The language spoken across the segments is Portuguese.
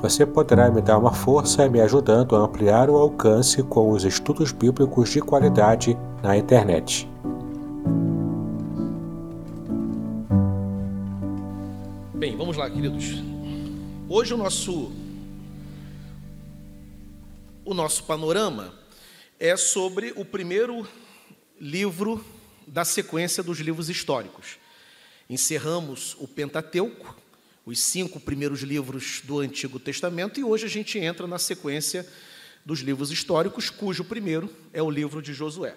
Você poderá me dar uma força me ajudando a ampliar o alcance com os estudos bíblicos de qualidade na internet. Bem, vamos lá, queridos. Hoje o nosso o nosso panorama é sobre o primeiro livro da sequência dos livros históricos. Encerramos o Pentateuco, os cinco primeiros livros do Antigo Testamento, e hoje a gente entra na sequência dos livros históricos, cujo primeiro é o livro de Josué.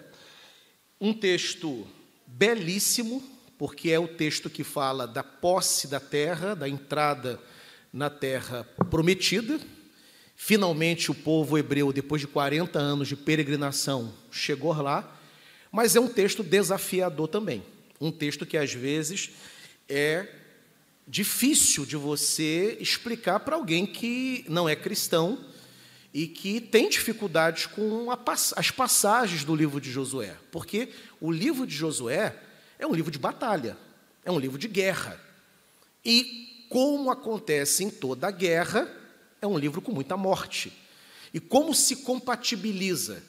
Um texto belíssimo, porque é o texto que fala da posse da terra, da entrada na terra prometida. Finalmente, o povo hebreu, depois de 40 anos de peregrinação, chegou lá, mas é um texto desafiador também. Um texto que às vezes é difícil de você explicar para alguém que não é cristão e que tem dificuldades com as passagens do livro de Josué, porque o livro de Josué é um livro de batalha, é um livro de guerra. E, como acontece em toda guerra, é um livro com muita morte. E como se compatibiliza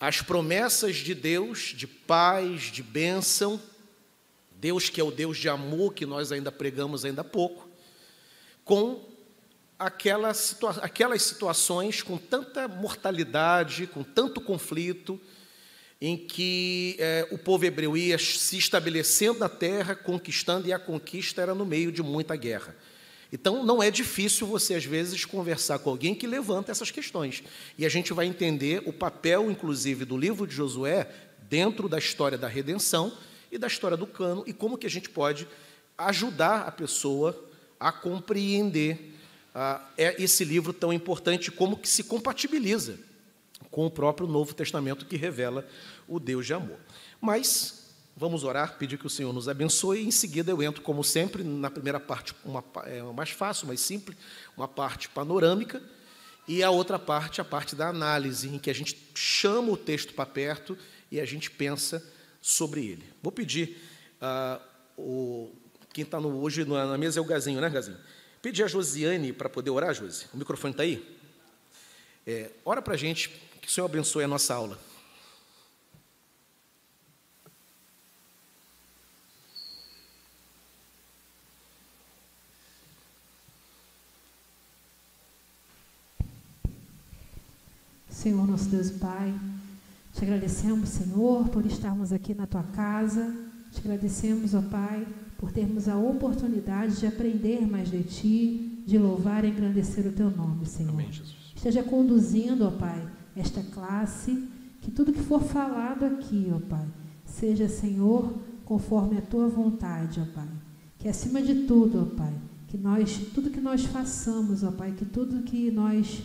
as promessas de Deus, de paz, de bênção, Deus que é o Deus de amor que nós ainda pregamos ainda há pouco, com aquela situa aquelas situações com tanta mortalidade, com tanto conflito, em que é, o povo hebreu ia se estabelecendo na terra, conquistando, e a conquista era no meio de muita guerra. Então, não é difícil você, às vezes, conversar com alguém que levanta essas questões. E a gente vai entender o papel, inclusive, do livro de Josué dentro da história da redenção e da história do cano, e como que a gente pode ajudar a pessoa a compreender ah, é esse livro tão importante, como que se compatibiliza com o próprio Novo Testamento que revela o Deus de amor. Mas vamos orar, pedir que o Senhor nos abençoe, e em seguida eu entro, como sempre, na primeira parte, uma, é, mais fácil, mais simples, uma parte panorâmica, e a outra parte, a parte da análise, em que a gente chama o texto para perto e a gente pensa sobre ele. Vou pedir, ah, o, quem está hoje na mesa é o Gazinho, né, Gazinho? Pedir a Josiane para poder orar, Josi. O microfone está aí? É, ora para a gente, que o Senhor abençoe a nossa aula. Senhor, nosso Deus e Pai, te agradecemos, Senhor, por estarmos aqui na tua casa. Te agradecemos, ó Pai, por termos a oportunidade de aprender mais de Ti, de louvar e engrandecer o Teu nome, Senhor. Amém, Esteja conduzindo, ó Pai, esta classe, que tudo que for falado aqui, ó Pai, seja, Senhor, conforme a Tua vontade, ó Pai. Que acima de tudo, ó Pai, que nós, tudo que nós façamos, ó Pai, que tudo que nós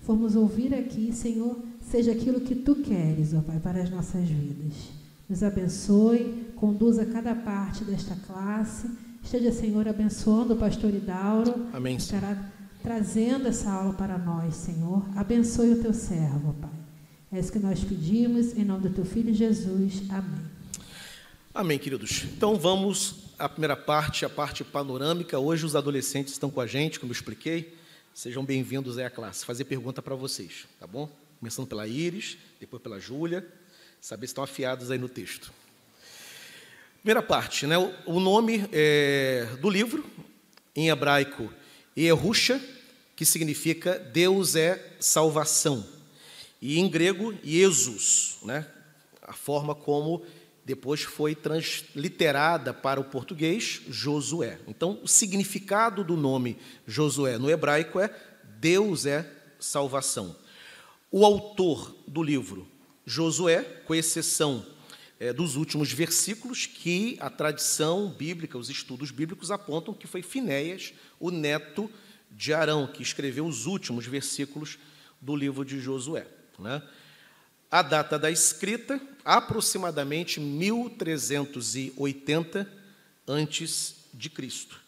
formos ouvir aqui, Senhor, seja aquilo que Tu queres, ó Pai, para as nossas vidas. Nos abençoe, conduza cada parte desta classe. Esteja, Senhor, abençoando o pastor Idauro. Amém. Estará trazendo essa aula para nós, Senhor. Abençoe o teu servo, Pai. É isso que nós pedimos, em nome do teu filho Jesus. Amém. Amém, queridos. Então vamos à primeira parte, a parte panorâmica. Hoje os adolescentes estão com a gente, como eu expliquei. Sejam bem-vindos à classe. Fazer pergunta para vocês, tá bom? Começando pela Iris, depois pela Júlia saber se estão afiados aí no texto. Primeira parte, né? o nome é, do livro, em hebraico, Yerusha, que significa Deus é salvação. E em grego, Jesus, né? a forma como depois foi transliterada para o português Josué. Então, o significado do nome Josué no hebraico é Deus é salvação. O autor do livro, Josué, com exceção é, dos últimos versículos, que a tradição bíblica, os estudos bíblicos apontam que foi Finéias, o neto de Arão, que escreveu os últimos versículos do livro de Josué. Né? A data da escrita, aproximadamente 1380 antes de Cristo.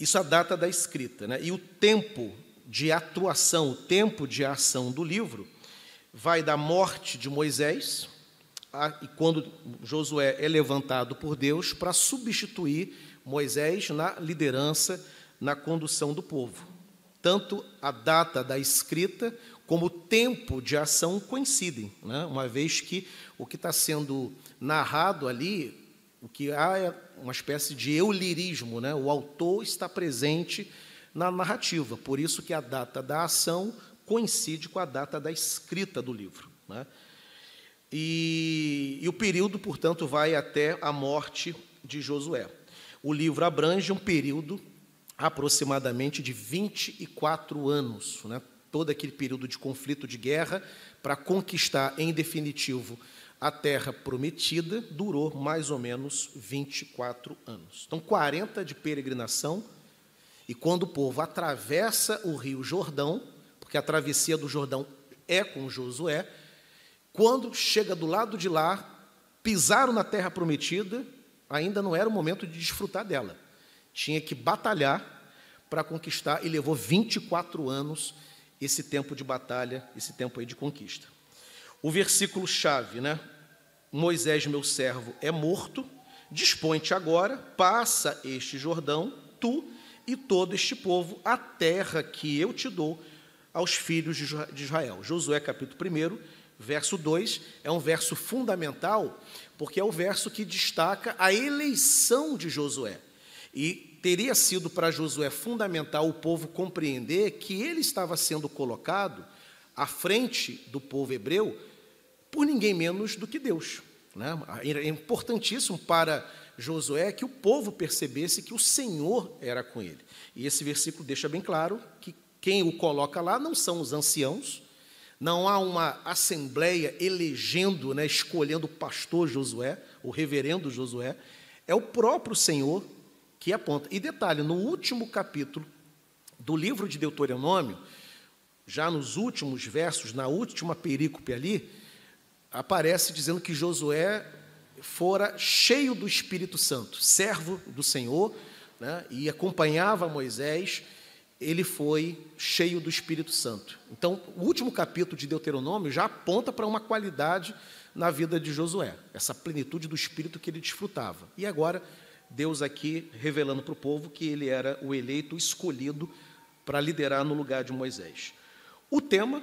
Isso é a data da escrita, né? E o tempo de atuação, o tempo de ação do livro vai da morte de Moisés, a, e quando Josué é levantado por Deus para substituir Moisés na liderança, na condução do povo. Tanto a data da escrita como tempo de ação coincidem, né? uma vez que o que está sendo narrado ali, o que há é uma espécie de eulirismo, né? o autor está presente na narrativa, por isso que a data da ação coincide com a data da escrita do livro. Né? E, e o período, portanto, vai até a morte de Josué. O livro abrange um período aproximadamente de 24 anos, né? todo aquele período de conflito, de guerra, para conquistar, em definitivo, a terra prometida, durou mais ou menos 24 anos. Então, 40 de peregrinação, e quando o povo atravessa o rio Jordão, porque a travessia do Jordão é com Josué, quando chega do lado de lá, pisaram na terra prometida, ainda não era o momento de desfrutar dela. Tinha que batalhar para conquistar e levou 24 anos esse tempo de batalha, esse tempo aí de conquista. O versículo chave, né? Moisés, meu servo, é morto, dispõe-te agora, passa este Jordão, tu e todo este povo, a terra que eu te dou aos filhos de Israel. Josué capítulo 1, verso 2, é um verso fundamental, porque é o verso que destaca a eleição de Josué. E teria sido para Josué fundamental o povo compreender que ele estava sendo colocado à frente do povo hebreu por ninguém menos do que Deus. Né? É importantíssimo para Josué que o povo percebesse que o Senhor era com ele. E esse versículo deixa bem claro que quem o coloca lá não são os anciãos, não há uma assembleia elegendo, né, escolhendo o pastor Josué, o reverendo Josué, é o próprio Senhor que aponta. E detalhe, no último capítulo do livro de Deuteronômio, já nos últimos versos, na última perícope ali, aparece dizendo que Josué fora cheio do Espírito Santo, servo do Senhor, né, e acompanhava Moisés, ele foi cheio do Espírito Santo. Então, o último capítulo de Deuteronômio já aponta para uma qualidade na vida de Josué, essa plenitude do Espírito que ele desfrutava. E agora, Deus aqui revelando para o povo que ele era o eleito escolhido para liderar no lugar de Moisés. O tema,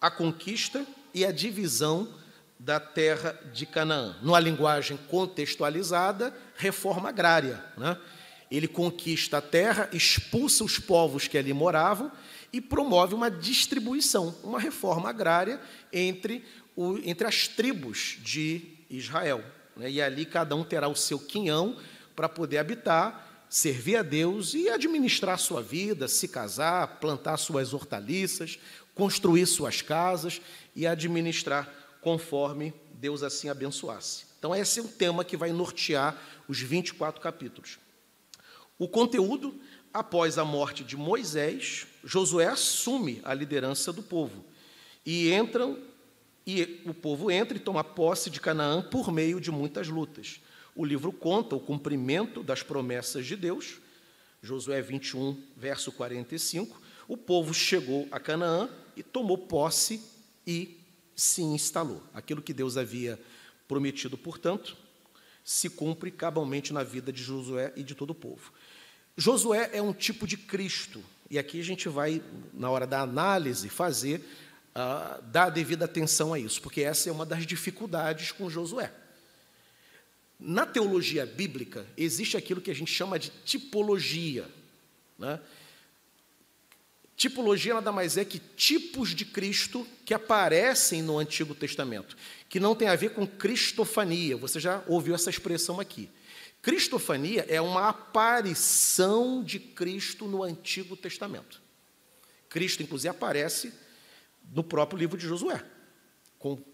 a conquista e a divisão da terra de Canaã. Numa linguagem contextualizada, reforma agrária. Né? Ele conquista a terra, expulsa os povos que ali moravam e promove uma distribuição, uma reforma agrária entre, o, entre as tribos de Israel. Né? E ali cada um terá o seu quinhão para poder habitar, servir a Deus e administrar sua vida, se casar, plantar suas hortaliças, construir suas casas e administrar conforme Deus assim abençoasse. Então, esse é um tema que vai nortear os 24 capítulos. O conteúdo, após a morte de Moisés, Josué assume a liderança do povo e entram e o povo entra e toma posse de Canaã por meio de muitas lutas. O livro conta o cumprimento das promessas de Deus. Josué 21, verso 45. O povo chegou a Canaã e tomou posse e se instalou. Aquilo que Deus havia prometido, portanto, se cumpre cabalmente na vida de Josué e de todo o povo. Josué é um tipo de Cristo, e aqui a gente vai, na hora da análise, fazer uh, dar devida atenção a isso, porque essa é uma das dificuldades com Josué. Na teologia bíblica, existe aquilo que a gente chama de tipologia. Né? Tipologia nada mais é que tipos de Cristo que aparecem no Antigo Testamento, que não tem a ver com cristofania. Você já ouviu essa expressão aqui. Cristofania é uma aparição de Cristo no Antigo Testamento. Cristo, inclusive, aparece no próprio livro de Josué.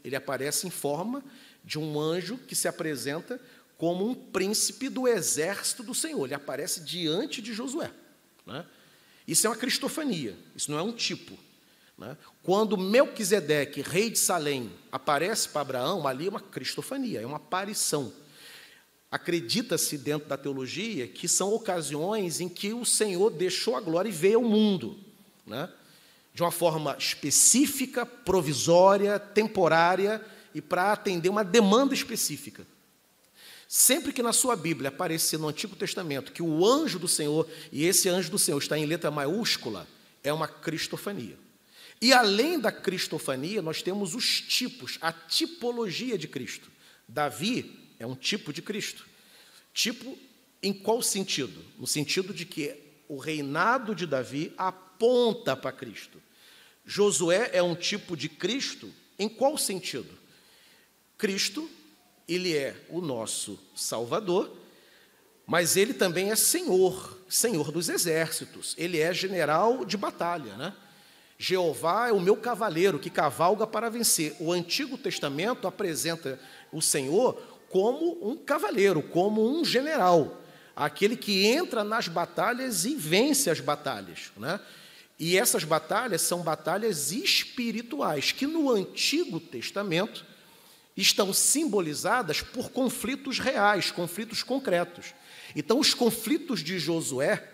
Ele aparece em forma de um anjo que se apresenta como um príncipe do exército do Senhor. Ele aparece diante de Josué. Né? Isso é uma cristofania, isso não é um tipo. Né? Quando Melquisedeque, rei de Salém, aparece para Abraão, ali é uma cristofania, é uma aparição. Acredita-se dentro da teologia que são ocasiões em que o Senhor deixou a glória e veio ao mundo. Né? de uma forma específica, provisória, temporária e para atender uma demanda específica. Sempre que na sua Bíblia aparecer no Antigo Testamento que o anjo do Senhor, e esse anjo do Senhor está em letra maiúscula, é uma cristofania. E além da cristofania, nós temos os tipos, a tipologia de Cristo. Davi é um tipo de Cristo. Tipo em qual sentido? No sentido de que o reinado de Davi aponta para Cristo. Josué é um tipo de Cristo em qual sentido? Cristo, ele é o nosso Salvador, mas ele também é Senhor, Senhor dos exércitos, ele é general de batalha, né? Jeová é o meu cavaleiro que cavalga para vencer. O Antigo Testamento apresenta o Senhor como um cavaleiro, como um general, aquele que entra nas batalhas e vence as batalhas, né? E essas batalhas são batalhas espirituais, que no Antigo Testamento estão simbolizadas por conflitos reais, conflitos concretos. Então, os conflitos de Josué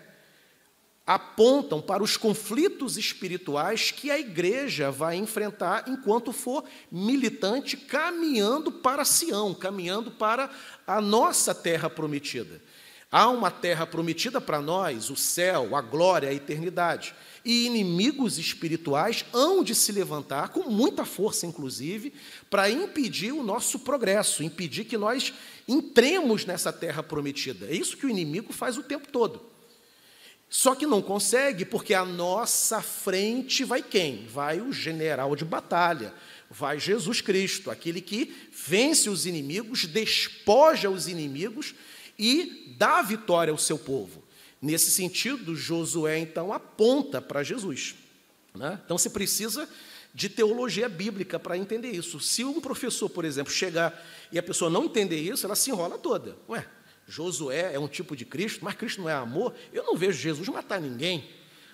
apontam para os conflitos espirituais que a igreja vai enfrentar enquanto for militante caminhando para Sião, caminhando para a nossa terra prometida. Há uma terra prometida para nós, o céu, a glória, a eternidade e inimigos espirituais hão de se levantar, com muita força, inclusive, para impedir o nosso progresso, impedir que nós entremos nessa terra prometida. É isso que o inimigo faz o tempo todo. Só que não consegue, porque à nossa frente vai quem? Vai o general de batalha, vai Jesus Cristo, aquele que vence os inimigos, despoja os inimigos e dá vitória ao seu povo. Nesse sentido, Josué então aponta para Jesus. Né? Então se precisa de teologia bíblica para entender isso. Se um professor, por exemplo, chegar e a pessoa não entender isso, ela se enrola toda. Ué, Josué é um tipo de Cristo, mas Cristo não é amor. Eu não vejo Jesus matar ninguém.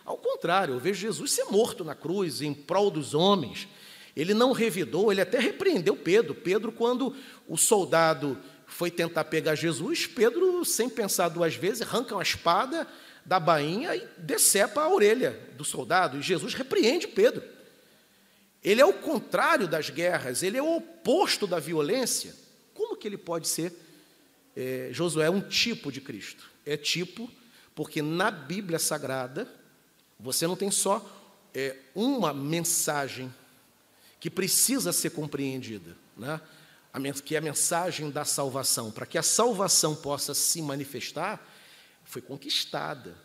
Ao contrário, eu vejo Jesus ser morto na cruz em prol dos homens. Ele não revidou, ele até repreendeu Pedro. Pedro, quando o soldado foi tentar pegar Jesus, Pedro, sem pensar duas vezes, arranca uma espada da bainha e decepa a orelha do soldado. E Jesus repreende Pedro. Ele é o contrário das guerras, ele é o oposto da violência. Como que ele pode ser? É, Josué é um tipo de Cristo. É tipo porque na Bíblia Sagrada você não tem só é, uma mensagem que precisa ser compreendida. Né? Que é a mensagem da salvação, para que a salvação possa se manifestar, foi conquistada.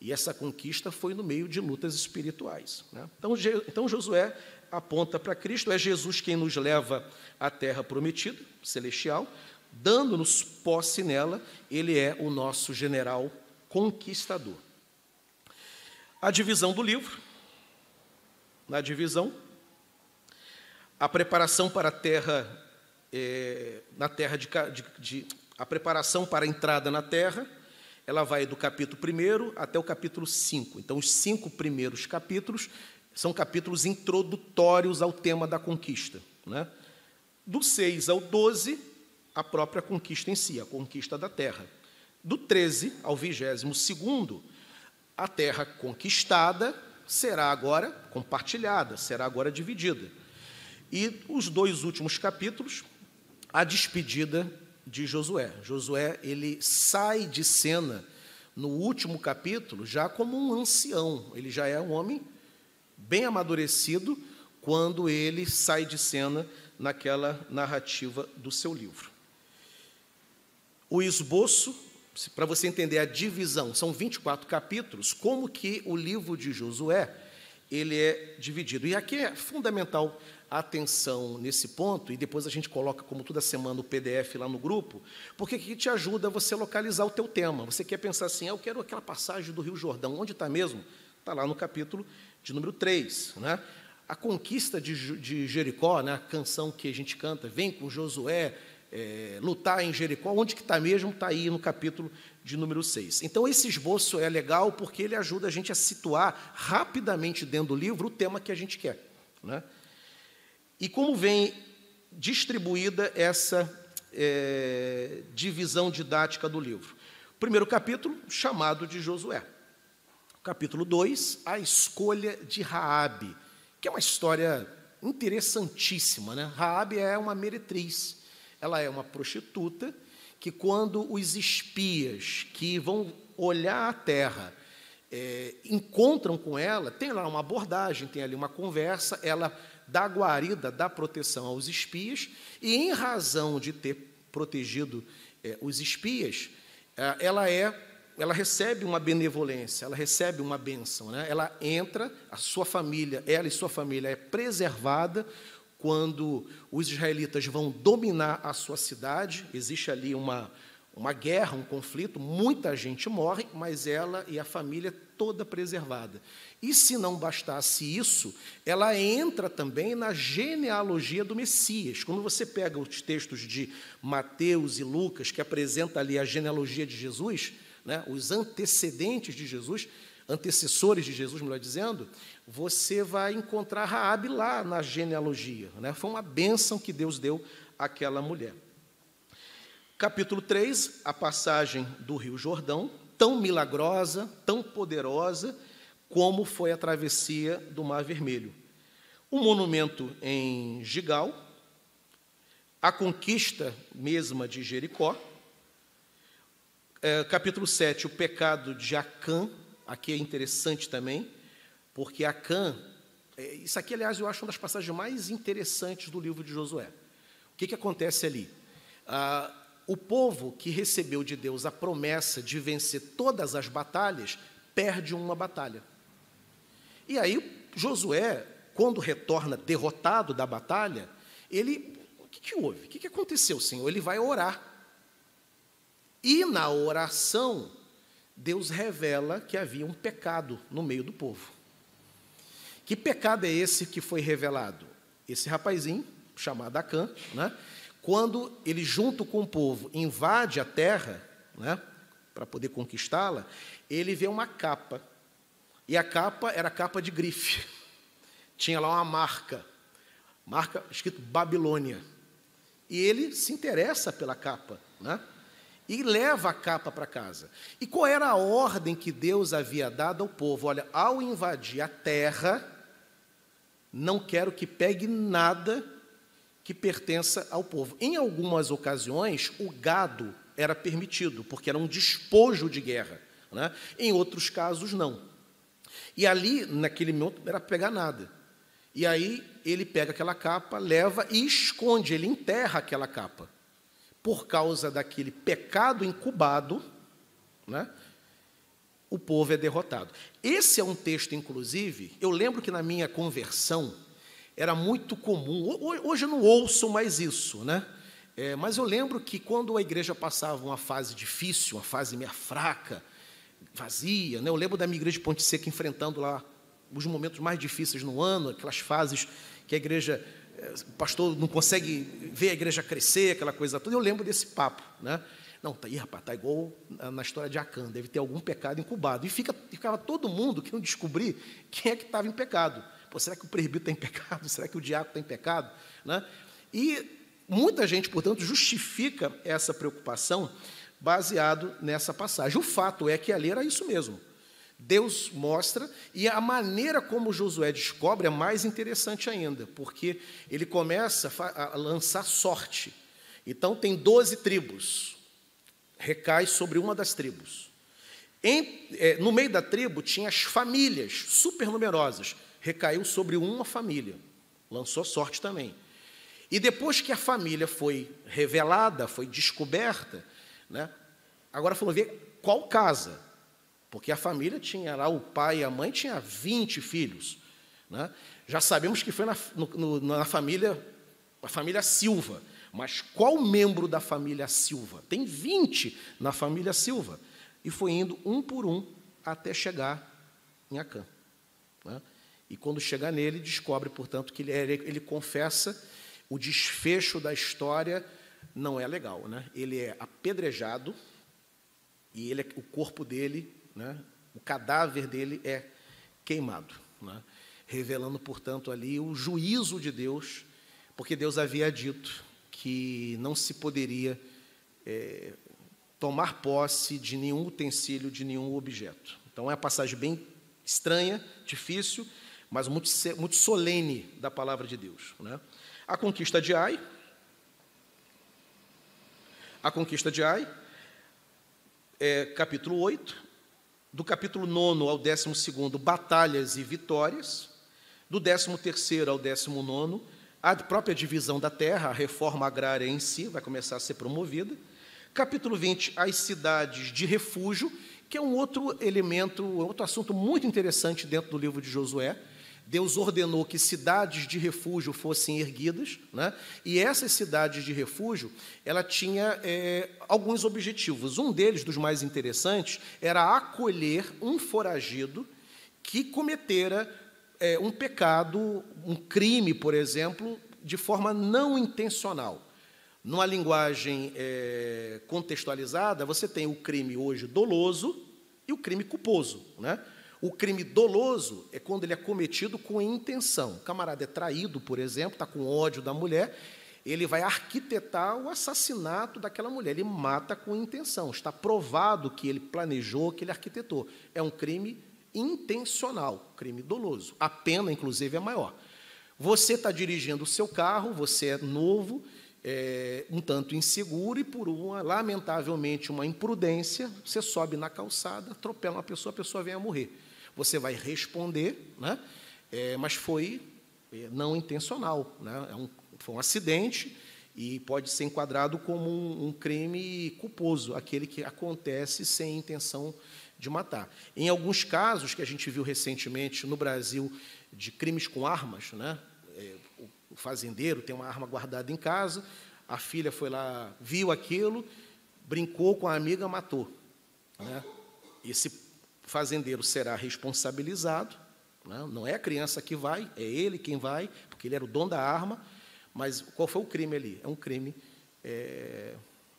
E essa conquista foi no meio de lutas espirituais. Né? Então, então, Josué aponta para Cristo, é Jesus quem nos leva à terra prometida, celestial, dando-nos posse nela, ele é o nosso general conquistador. A divisão do livro, na divisão, a preparação para a terra é, na terra de, de, de, a preparação para a entrada na terra, ela vai do capítulo 1 até o capítulo 5. Então, os cinco primeiros capítulos são capítulos introdutórios ao tema da conquista. Né? Do 6 ao 12, a própria conquista em si, a conquista da terra. Do 13 ao 22, a terra conquistada será agora compartilhada, será agora dividida. E os dois últimos capítulos a despedida de Josué. Josué ele sai de cena no último capítulo já como um ancião. Ele já é um homem bem amadurecido quando ele sai de cena naquela narrativa do seu livro. O esboço para você entender a divisão, são 24 capítulos, como que o livro de Josué ele é dividido. E aqui é fundamental atenção nesse ponto, e depois a gente coloca, como toda semana, o PDF lá no grupo, porque aqui te ajuda a você localizar o teu tema. Você quer pensar assim, ah, eu quero aquela passagem do Rio Jordão, onde está mesmo? Está lá no capítulo de número 3. Né? A conquista de, de Jericó, né, a canção que a gente canta, vem com Josué, é, lutar em Jericó, onde que está mesmo? Está aí no capítulo de número 6. Então, esse esboço é legal porque ele ajuda a gente a situar rapidamente dentro do livro o tema que a gente quer. Né? E como vem distribuída essa é, divisão didática do livro? Primeiro capítulo, chamado de Josué. Capítulo 2, a escolha de Raabe, que é uma história interessantíssima. Né? Raabe é uma meretriz, ela é uma prostituta que quando os espias que vão olhar a terra é, encontram com ela, tem lá uma abordagem, tem ali uma conversa, ela dá guarida, dá proteção aos espias, e em razão de ter protegido é, os espias, é, ela é, ela recebe uma benevolência, ela recebe uma bênção, né? ela entra, a sua família, ela e sua família é preservada, quando os israelitas vão dominar a sua cidade, existe ali uma, uma guerra, um conflito, muita gente morre, mas ela e a família toda preservada. E se não bastasse isso, ela entra também na genealogia do Messias. Quando você pega os textos de Mateus e Lucas, que apresenta ali a genealogia de Jesus, né, os antecedentes de Jesus, antecessores de Jesus, melhor dizendo, você vai encontrar Raabe lá na genealogia. Né? Foi uma bênção que Deus deu àquela mulher. Capítulo 3, a passagem do Rio Jordão, tão milagrosa, tão poderosa, como foi a travessia do Mar Vermelho. O monumento em Gigal, a conquista mesma de Jericó, é, capítulo 7, o pecado de Acã, aqui é interessante também, porque Acã, é, isso aqui, aliás, eu acho uma das passagens mais interessantes do livro de Josué. O que, que acontece ali? Ah, o povo que recebeu de Deus a promessa de vencer todas as batalhas, perde uma batalha. E aí, Josué, quando retorna derrotado da batalha, ele. O que, que houve? O que, que aconteceu, Senhor? Ele vai orar. E na oração, Deus revela que havia um pecado no meio do povo. Que pecado é esse que foi revelado? Esse rapazinho, chamado Acã, né, quando ele, junto com o povo, invade a terra, né, para poder conquistá-la, ele vê uma capa e a capa era capa de grife. Tinha lá uma marca, marca escrito Babilônia. E ele se interessa pela capa, né? E leva a capa para casa. E qual era a ordem que Deus havia dado ao povo? Olha, ao invadir a terra, não quero que pegue nada que pertença ao povo. Em algumas ocasiões, o gado era permitido, porque era um despojo de guerra. Né? Em outros casos, não. E ali, naquele momento, não era pegar nada. E aí ele pega aquela capa, leva e esconde, ele enterra aquela capa. Por causa daquele pecado incubado, né, o povo é derrotado. Esse é um texto, inclusive, eu lembro que na minha conversão era muito comum, hoje eu não ouço mais isso, né? É, mas eu lembro que quando a igreja passava uma fase difícil, uma fase meio fraca, vazia. Né? Eu lembro da minha igreja de Ponte Seca enfrentando lá os momentos mais difíceis no ano, aquelas fases que a igreja, eh, o pastor não consegue ver a igreja crescer, aquela coisa toda. Eu lembro desse papo. Né? Não, tá aí, rapaz, tá igual na história de Acã, deve ter algum pecado incubado. E fica, ficava todo mundo querendo descobrir quem é que estava em pecado. Pô, será que o presbítero está em pecado? Será que o diácono está em pecado? Né? E muita gente, portanto, justifica essa preocupação baseado nessa passagem. O fato é que ali era isso mesmo. Deus mostra, e a maneira como Josué descobre é mais interessante ainda, porque ele começa a lançar sorte. Então, tem 12 tribos, recai sobre uma das tribos. Em, é, no meio da tribo tinha as famílias, super numerosas, recaiu sobre uma família, lançou sorte também. E depois que a família foi revelada, foi descoberta, né? Agora falou ver qual casa, porque a família tinha lá, o pai e a mãe tinha 20 filhos. Né? Já sabemos que foi na, no, na família, a família Silva. Mas qual membro da família Silva? Tem 20 na família Silva. E foi indo um por um até chegar em Acã. Né? E quando chega nele, descobre, portanto, que ele, ele confessa o desfecho da história não é legal. Né? Ele é apedrejado e ele, é, o corpo dele, né, o cadáver dele é queimado. Né? Revelando, portanto, ali o juízo de Deus, porque Deus havia dito que não se poderia é, tomar posse de nenhum utensílio, de nenhum objeto. Então é uma passagem bem estranha, difícil, mas muito, muito solene da palavra de Deus. Né? A conquista de Ai. A conquista de Ai, é, capítulo 8. Do capítulo 9 ao 12, batalhas e vitórias. Do 13 ao 19, a própria divisão da terra, a reforma agrária em si, vai começar a ser promovida. Capítulo 20, as cidades de refúgio, que é um outro elemento, outro assunto muito interessante dentro do livro de Josué. Deus ordenou que cidades de refúgio fossem erguidas, né? e essas cidades de refúgio, ela tinha é, alguns objetivos. Um deles, dos mais interessantes, era acolher um foragido que cometera é, um pecado, um crime, por exemplo, de forma não intencional. Numa linguagem é, contextualizada, você tem o crime hoje doloso e o crime culposo. Né? O crime doloso é quando ele é cometido com intenção. O camarada é traído, por exemplo, está com ódio da mulher, ele vai arquitetar o assassinato daquela mulher. Ele mata com intenção. Está provado que ele planejou, que ele arquitetou. É um crime intencional, crime doloso. A pena, inclusive, é maior. Você está dirigindo o seu carro, você é novo, é, um tanto inseguro, e por uma, lamentavelmente, uma imprudência, você sobe na calçada, atropela uma pessoa, a pessoa vem a morrer. Você vai responder, né? É, mas foi é, não intencional. Né? É um, foi um acidente e pode ser enquadrado como um, um crime culposo, aquele que acontece sem intenção de matar. Em alguns casos que a gente viu recentemente no Brasil de crimes com armas, né? É, o fazendeiro tem uma arma guardada em casa, a filha foi lá, viu aquilo, brincou com a amiga, matou. Né? Esse fazendeiro será responsabilizado, né? não é a criança que vai, é ele quem vai, porque ele era o dono da arma, mas qual foi o crime ali? É um crime é,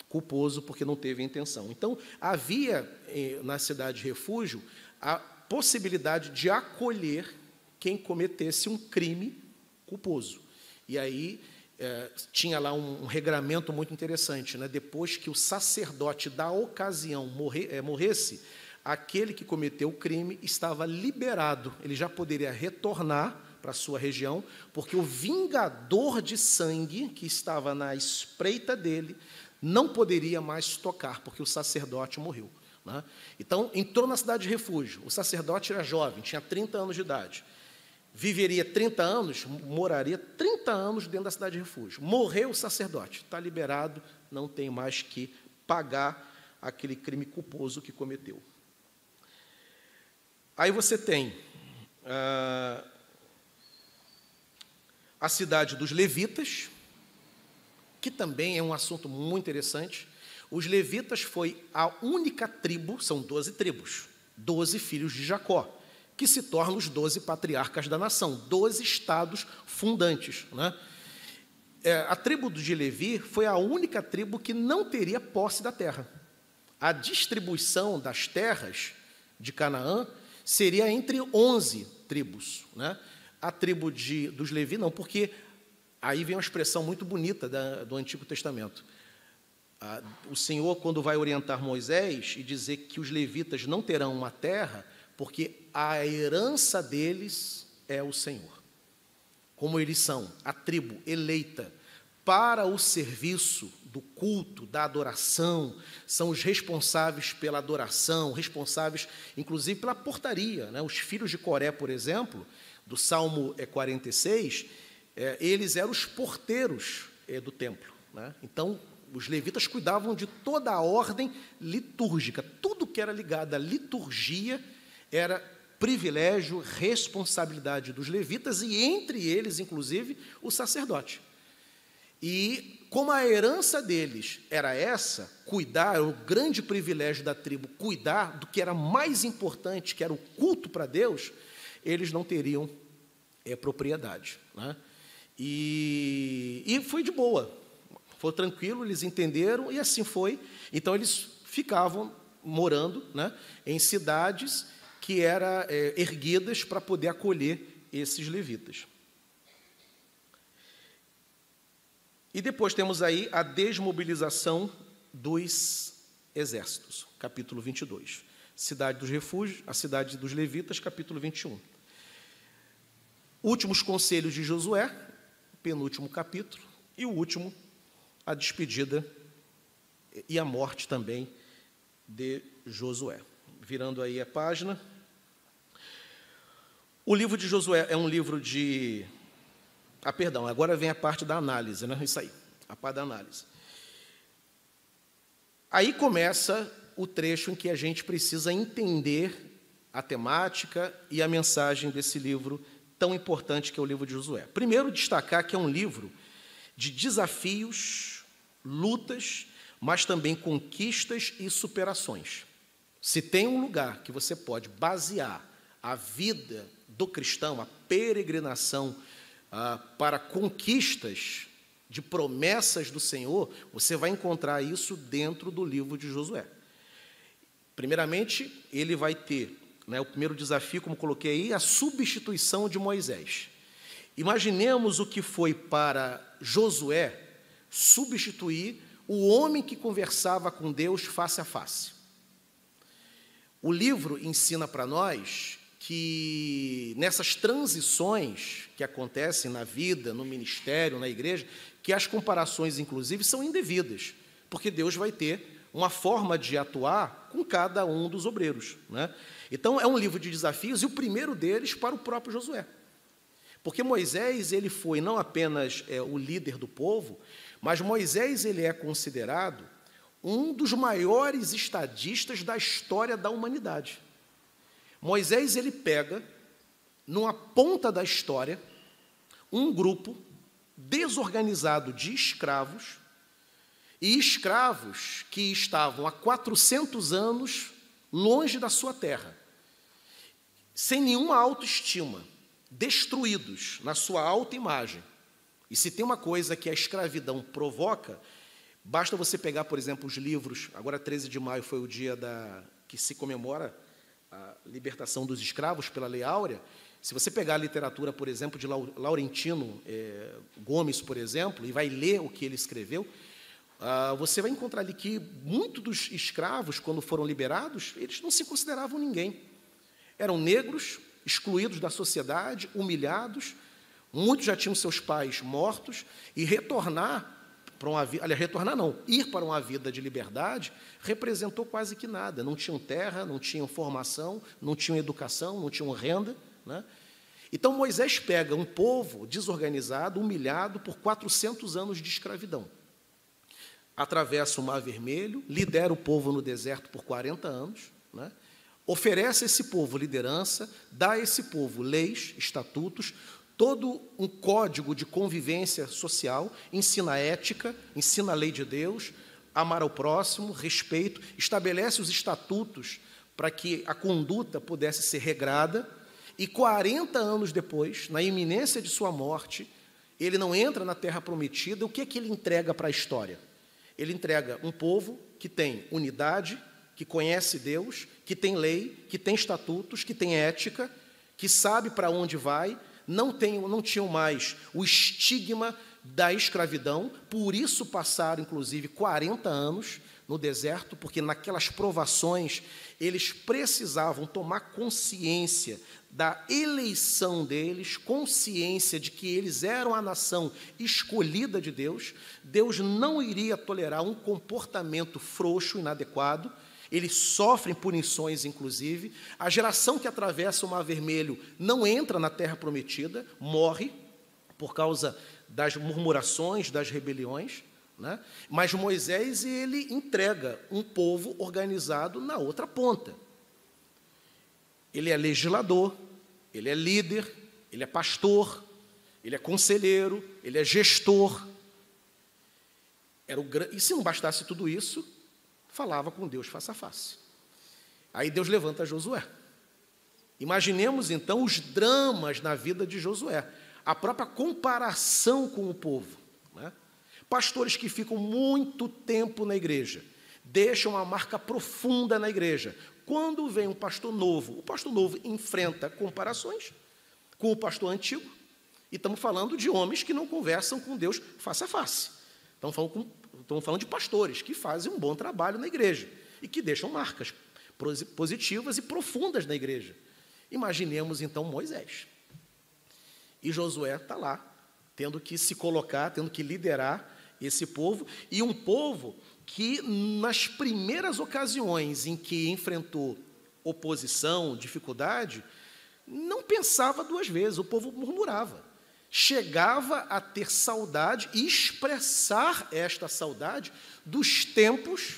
culposo porque não teve intenção. Então, havia eh, na cidade de refúgio a possibilidade de acolher quem cometesse um crime culposo. E aí é, tinha lá um, um, regramento muito interessante. Né? Depois que o sacerdote da ocasião morre, é, morresse, aquele que cometeu o crime estava liberado, ele já poderia retornar para a sua região, porque o vingador de sangue que estava na espreita dele não poderia mais tocar, porque o sacerdote morreu. Né? Então, entrou na cidade de refúgio. O sacerdote era jovem, tinha 30 anos de idade. Viveria 30 anos, moraria 30 anos dentro da cidade de refúgio. Morreu o sacerdote, está liberado, não tem mais que pagar aquele crime culposo que cometeu. Aí você tem ah, a cidade dos levitas, que também é um assunto muito interessante. Os levitas foi a única tribo, são doze tribos, doze filhos de Jacó, que se tornam os doze patriarcas da nação, doze estados fundantes. Né? É, a tribo de Levi foi a única tribo que não teria posse da terra. A distribuição das terras de Canaã seria entre onze tribos. Né? A tribo de, dos Levi não, porque Aí vem uma expressão muito bonita da, do Antigo Testamento. O Senhor, quando vai orientar Moisés e dizer que os levitas não terão uma terra, porque a herança deles é o Senhor. Como eles são a tribo eleita para o serviço do culto, da adoração, são os responsáveis pela adoração, responsáveis, inclusive, pela portaria. Né? Os filhos de Coré, por exemplo, do Salmo 46, é, eles eram os porteiros é, do templo. Né? Então, os levitas cuidavam de toda a ordem litúrgica. Tudo que era ligado à liturgia era privilégio, responsabilidade dos levitas e entre eles, inclusive, o sacerdote. E como a herança deles era essa, cuidar, o grande privilégio da tribo, cuidar do que era mais importante, que era o culto para Deus, eles não teriam é, propriedade. Né? E, e foi de boa, foi tranquilo, eles entenderam e assim foi. Então eles ficavam morando né, em cidades que eram é, erguidas para poder acolher esses levitas. E depois temos aí a desmobilização dos exércitos, capítulo 22. Cidade dos refúgios, a cidade dos levitas, capítulo 21. Últimos conselhos de Josué, penúltimo capítulo, e o último, a despedida e a morte também de Josué. Virando aí a página. O livro de Josué é um livro de ah, perdão, agora vem a parte da análise, né? Isso aí, a parte da análise. Aí começa o trecho em que a gente precisa entender a temática e a mensagem desse livro tão importante que é o livro de Josué. Primeiro, destacar que é um livro de desafios, lutas, mas também conquistas e superações. Se tem um lugar que você pode basear a vida do cristão, a peregrinação ah, para conquistas de promessas do Senhor, você vai encontrar isso dentro do livro de Josué. Primeiramente, ele vai ter né, o primeiro desafio, como coloquei aí, a substituição de Moisés. Imaginemos o que foi para Josué substituir o homem que conversava com Deus face a face. O livro ensina para nós que nessas transições que acontecem na vida, no ministério, na igreja, que as comparações, inclusive, são indevidas, porque Deus vai ter uma forma de atuar com cada um dos obreiros. Né? Então, é um livro de desafios, e o primeiro deles para o próprio Josué. Porque Moisés ele foi não apenas é, o líder do povo, mas Moisés ele é considerado um dos maiores estadistas da história da humanidade. Moisés ele pega numa ponta da história um grupo desorganizado de escravos e escravos que estavam há 400 anos longe da sua terra, sem nenhuma autoestima, destruídos na sua autoimagem. E se tem uma coisa que a escravidão provoca, basta você pegar, por exemplo, os livros, agora 13 de maio foi o dia da que se comemora a libertação dos escravos pela Lei Áurea, se você pegar a literatura, por exemplo, de Laurentino é, Gomes, por exemplo, e vai ler o que ele escreveu, ah, você vai encontrar ali que muitos dos escravos, quando foram liberados, eles não se consideravam ninguém. Eram negros, excluídos da sociedade, humilhados, muitos já tinham seus pais mortos, e retornar para uma vida, aliás, retornar não, ir para uma vida de liberdade representou quase que nada. Não tinham terra, não tinham formação, não tinham educação, não tinham renda. Né? Então Moisés pega um povo desorganizado, humilhado por 400 anos de escravidão. Atravessa o Mar Vermelho, lidera o povo no deserto por 40 anos, né? oferece a esse povo liderança, dá a esse povo leis, estatutos, todo um código de convivência social, ensina ética, ensina a lei de Deus, amar ao próximo, respeito, estabelece os estatutos para que a conduta pudesse ser regrada, e 40 anos depois, na iminência de sua morte, ele não entra na terra prometida, o que é que ele entrega para a história? Ele entrega um povo que tem unidade, que conhece Deus, que tem lei, que tem estatutos, que tem ética, que sabe para onde vai, não, tem, não tinham mais o estigma da escravidão, por isso passaram, inclusive, 40 anos no deserto, porque naquelas provações eles precisavam tomar consciência da eleição deles, consciência de que eles eram a nação escolhida de Deus. Deus não iria tolerar um comportamento frouxo, inadequado, eles sofrem punições, inclusive. A geração que atravessa o Mar Vermelho não entra na terra prometida, morre por causa das murmurações, das rebeliões. Né? Mas Moisés ele entrega um povo organizado na outra ponta. Ele é legislador, ele é líder, ele é pastor, ele é conselheiro, ele é gestor. Era o, e se não bastasse tudo isso, falava com Deus face a face. Aí Deus levanta Josué. Imaginemos então os dramas na vida de Josué, a própria comparação com o povo. Né? Pastores que ficam muito tempo na igreja, deixam uma marca profunda na igreja. Quando vem um pastor novo, o pastor novo enfrenta comparações com o pastor antigo, e estamos falando de homens que não conversam com Deus face a face. Estamos falando, com, estamos falando de pastores que fazem um bom trabalho na igreja e que deixam marcas positivas e profundas na igreja. Imaginemos então Moisés. E Josué está lá, tendo que se colocar, tendo que liderar esse povo, e um povo que, nas primeiras ocasiões em que enfrentou oposição, dificuldade, não pensava duas vezes, o povo murmurava. Chegava a ter saudade e expressar esta saudade dos tempos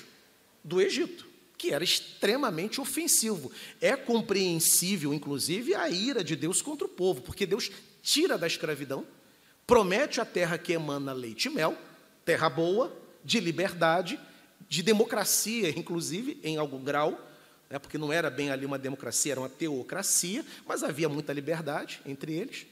do Egito que era extremamente ofensivo. É compreensível, inclusive, a ira de Deus contra o povo, porque Deus tira da escravidão, promete a terra que emana leite e mel, terra boa, de liberdade, de democracia, inclusive, em algum grau, né, porque não era bem ali uma democracia, era uma teocracia, mas havia muita liberdade entre eles.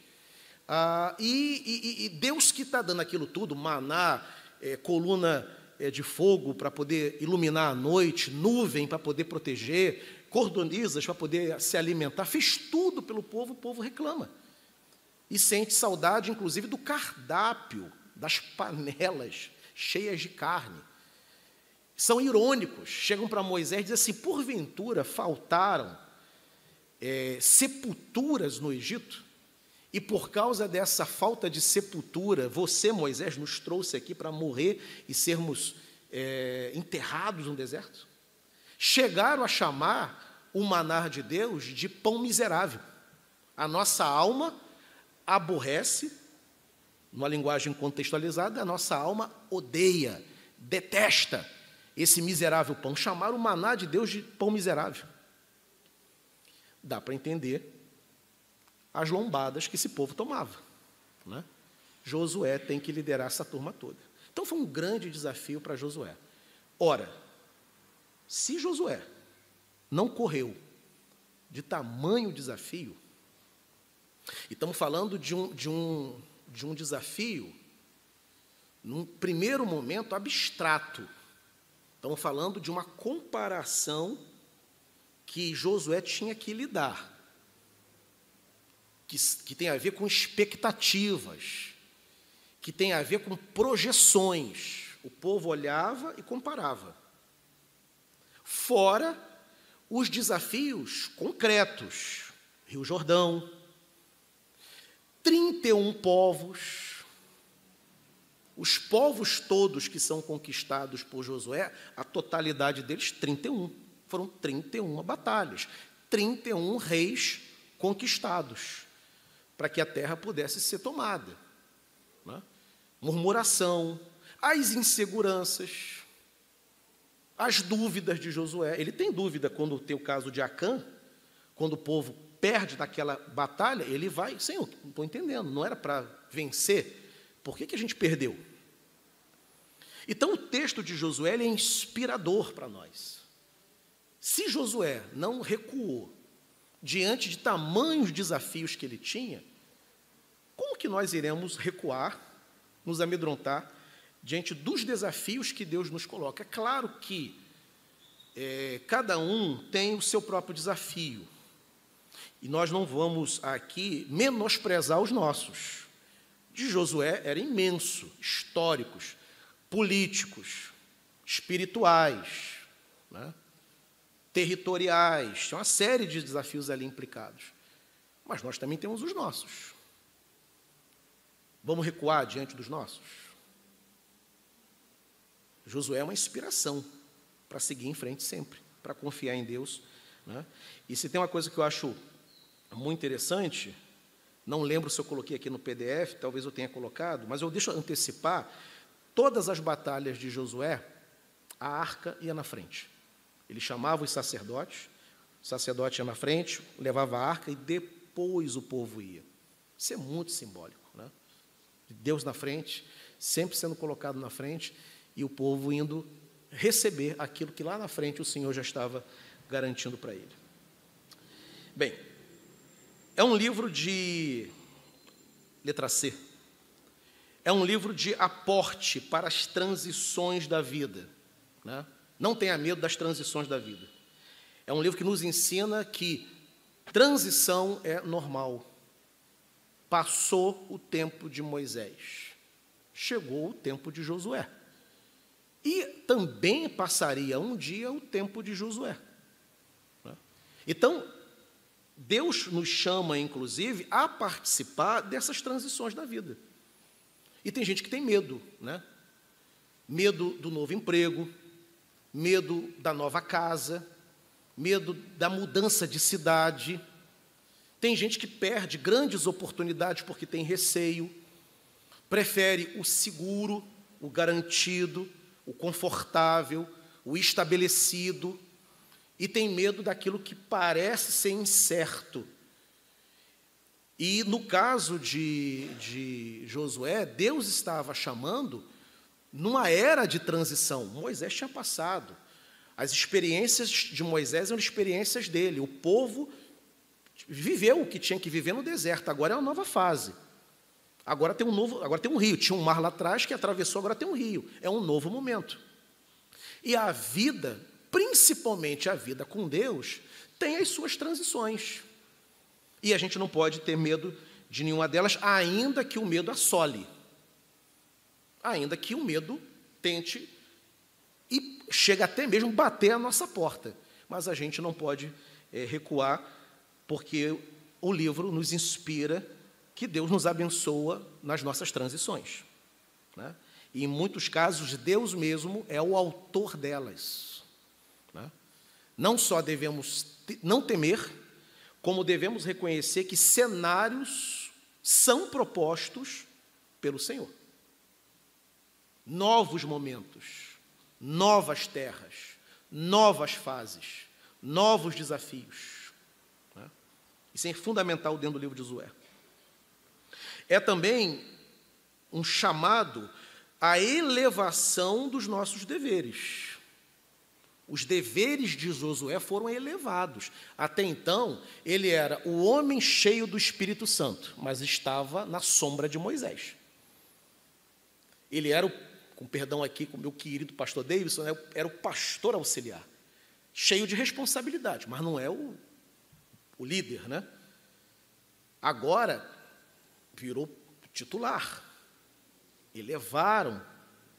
Ah, e, e, e, Deus que está dando aquilo tudo, maná, é, coluna é, de fogo para poder iluminar a noite, nuvem para poder proteger, cordonizas para poder se alimentar, fez tudo pelo povo, o povo reclama. E sente saudade, inclusive, do cardápio, das panelas cheias de carne. São irônicos, chegam para Moisés e dizem assim: porventura faltaram é, sepulturas no Egito? E por causa dessa falta de sepultura, você, Moisés, nos trouxe aqui para morrer e sermos é, enterrados no deserto? Chegaram a chamar o manar de Deus de pão miserável. A nossa alma aborrece, numa linguagem contextualizada, a nossa alma odeia, detesta esse miserável pão. Chamaram o maná de Deus de pão miserável. Dá para entender as lombadas que esse povo tomava. Né? Josué tem que liderar essa turma toda. Então foi um grande desafio para Josué. Ora, se Josué não correu de tamanho desafio, e estamos falando de um, de um, de um desafio, num primeiro momento, abstrato. Estamos falando de uma comparação que Josué tinha que lidar que, que tem a ver com expectativas, que tem a ver com projeções. O povo olhava e comparava. Fora os desafios concretos. Rio Jordão, 31 povos, os povos todos que são conquistados por Josué, a totalidade deles, 31. Foram 31 batalhas, 31 reis conquistados para que a terra pudesse ser tomada. Né? Murmuração, as inseguranças, as dúvidas de Josué. Ele tem dúvida quando tem o caso de Acã, quando o povo perde naquela batalha, ele vai, Senhor, não estou entendendo, não era para vencer, por que, que a gente perdeu? Então o texto de Josué é inspirador para nós. Se Josué não recuou diante de tamanhos desafios que ele tinha, que nós iremos recuar, nos amedrontar diante dos desafios que Deus nos coloca? É claro que é, cada um tem o seu próprio desafio. E nós não vamos aqui menosprezar os nossos. De Josué era imenso, históricos, políticos, espirituais, né? territoriais, tem uma série de desafios ali implicados. Mas nós também temos os nossos. Vamos recuar diante dos nossos? Josué é uma inspiração para seguir em frente sempre, para confiar em Deus. Né? E se tem uma coisa que eu acho muito interessante, não lembro se eu coloquei aqui no PDF, talvez eu tenha colocado, mas eu deixo antecipar. todas as batalhas de Josué, a arca ia na frente. Ele chamava os sacerdotes, o sacerdote ia na frente, levava a arca e depois o povo ia. Isso é muito simbólico. Deus na frente, sempre sendo colocado na frente, e o povo indo receber aquilo que lá na frente o Senhor já estava garantindo para ele. Bem, é um livro de letra C. É um livro de aporte para as transições da vida. Né? Não tenha medo das transições da vida. É um livro que nos ensina que transição é normal. Passou o tempo de Moisés, chegou o tempo de Josué. E também passaria um dia o tempo de Josué. Né? Então, Deus nos chama, inclusive, a participar dessas transições da vida. E tem gente que tem medo, né? Medo do novo emprego, medo da nova casa, medo da mudança de cidade. Tem gente que perde grandes oportunidades porque tem receio, prefere o seguro, o garantido, o confortável, o estabelecido, e tem medo daquilo que parece ser incerto. E no caso de, de Josué, Deus estava chamando numa era de transição. Moisés tinha passado. As experiências de Moisés eram experiências dele. O povo viveu o que tinha que viver no deserto. Agora é uma nova fase. Agora tem um novo, agora tem um rio. Tinha um mar lá atrás que atravessou, agora tem um rio. É um novo momento. E a vida, principalmente a vida com Deus, tem as suas transições. E a gente não pode ter medo de nenhuma delas, ainda que o medo assole. Ainda que o medo tente e chega até mesmo bater a nossa porta. Mas a gente não pode é, recuar, porque o livro nos inspira que Deus nos abençoa nas nossas transições. Né? E em muitos casos, Deus mesmo é o autor delas. Né? Não só devemos não temer, como devemos reconhecer que cenários são propostos pelo Senhor. Novos momentos, novas terras, novas fases, novos desafios. Isso é fundamental dentro do livro de Josué. É também um chamado à elevação dos nossos deveres. Os deveres de Josué foram elevados. Até então, ele era o homem cheio do Espírito Santo, mas estava na sombra de Moisés. Ele era, o, com perdão aqui com o meu querido pastor Davidson, né, era o pastor auxiliar, cheio de responsabilidade, mas não é o, o líder, né? Agora, virou titular. Elevaram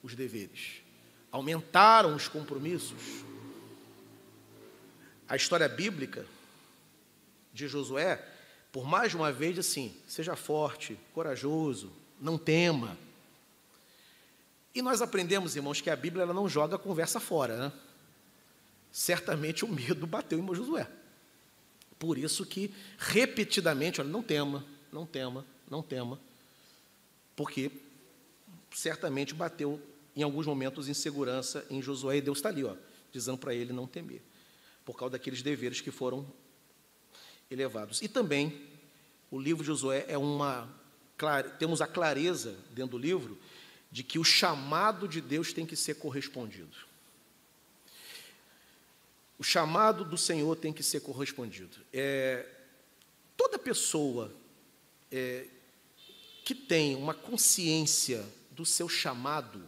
os deveres, aumentaram os compromissos. A história bíblica de Josué, por mais uma vez, assim, seja forte, corajoso, não tema. E nós aprendemos, irmãos, que a Bíblia ela não joga a conversa fora, né? Certamente o medo bateu em Josué. Por isso que, repetidamente, olha, não tema, não tema, não tema, porque certamente bateu em alguns momentos insegurança em Josué e Deus está ali, ó, dizendo para ele não temer, por causa daqueles deveres que foram elevados. E também o livro de Josué é uma temos a clareza dentro do livro de que o chamado de Deus tem que ser correspondido. O chamado do Senhor tem que ser correspondido. É, toda pessoa é, que tem uma consciência do seu chamado,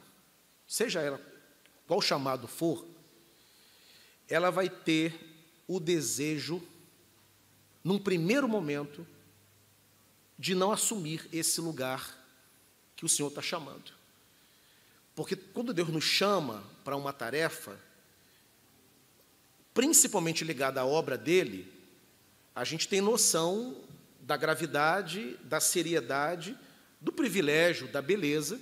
seja ela qual chamado for, ela vai ter o desejo, num primeiro momento, de não assumir esse lugar que o Senhor está chamando. Porque quando Deus nos chama para uma tarefa, principalmente ligada à obra dele, a gente tem noção da gravidade, da seriedade, do privilégio, da beleza,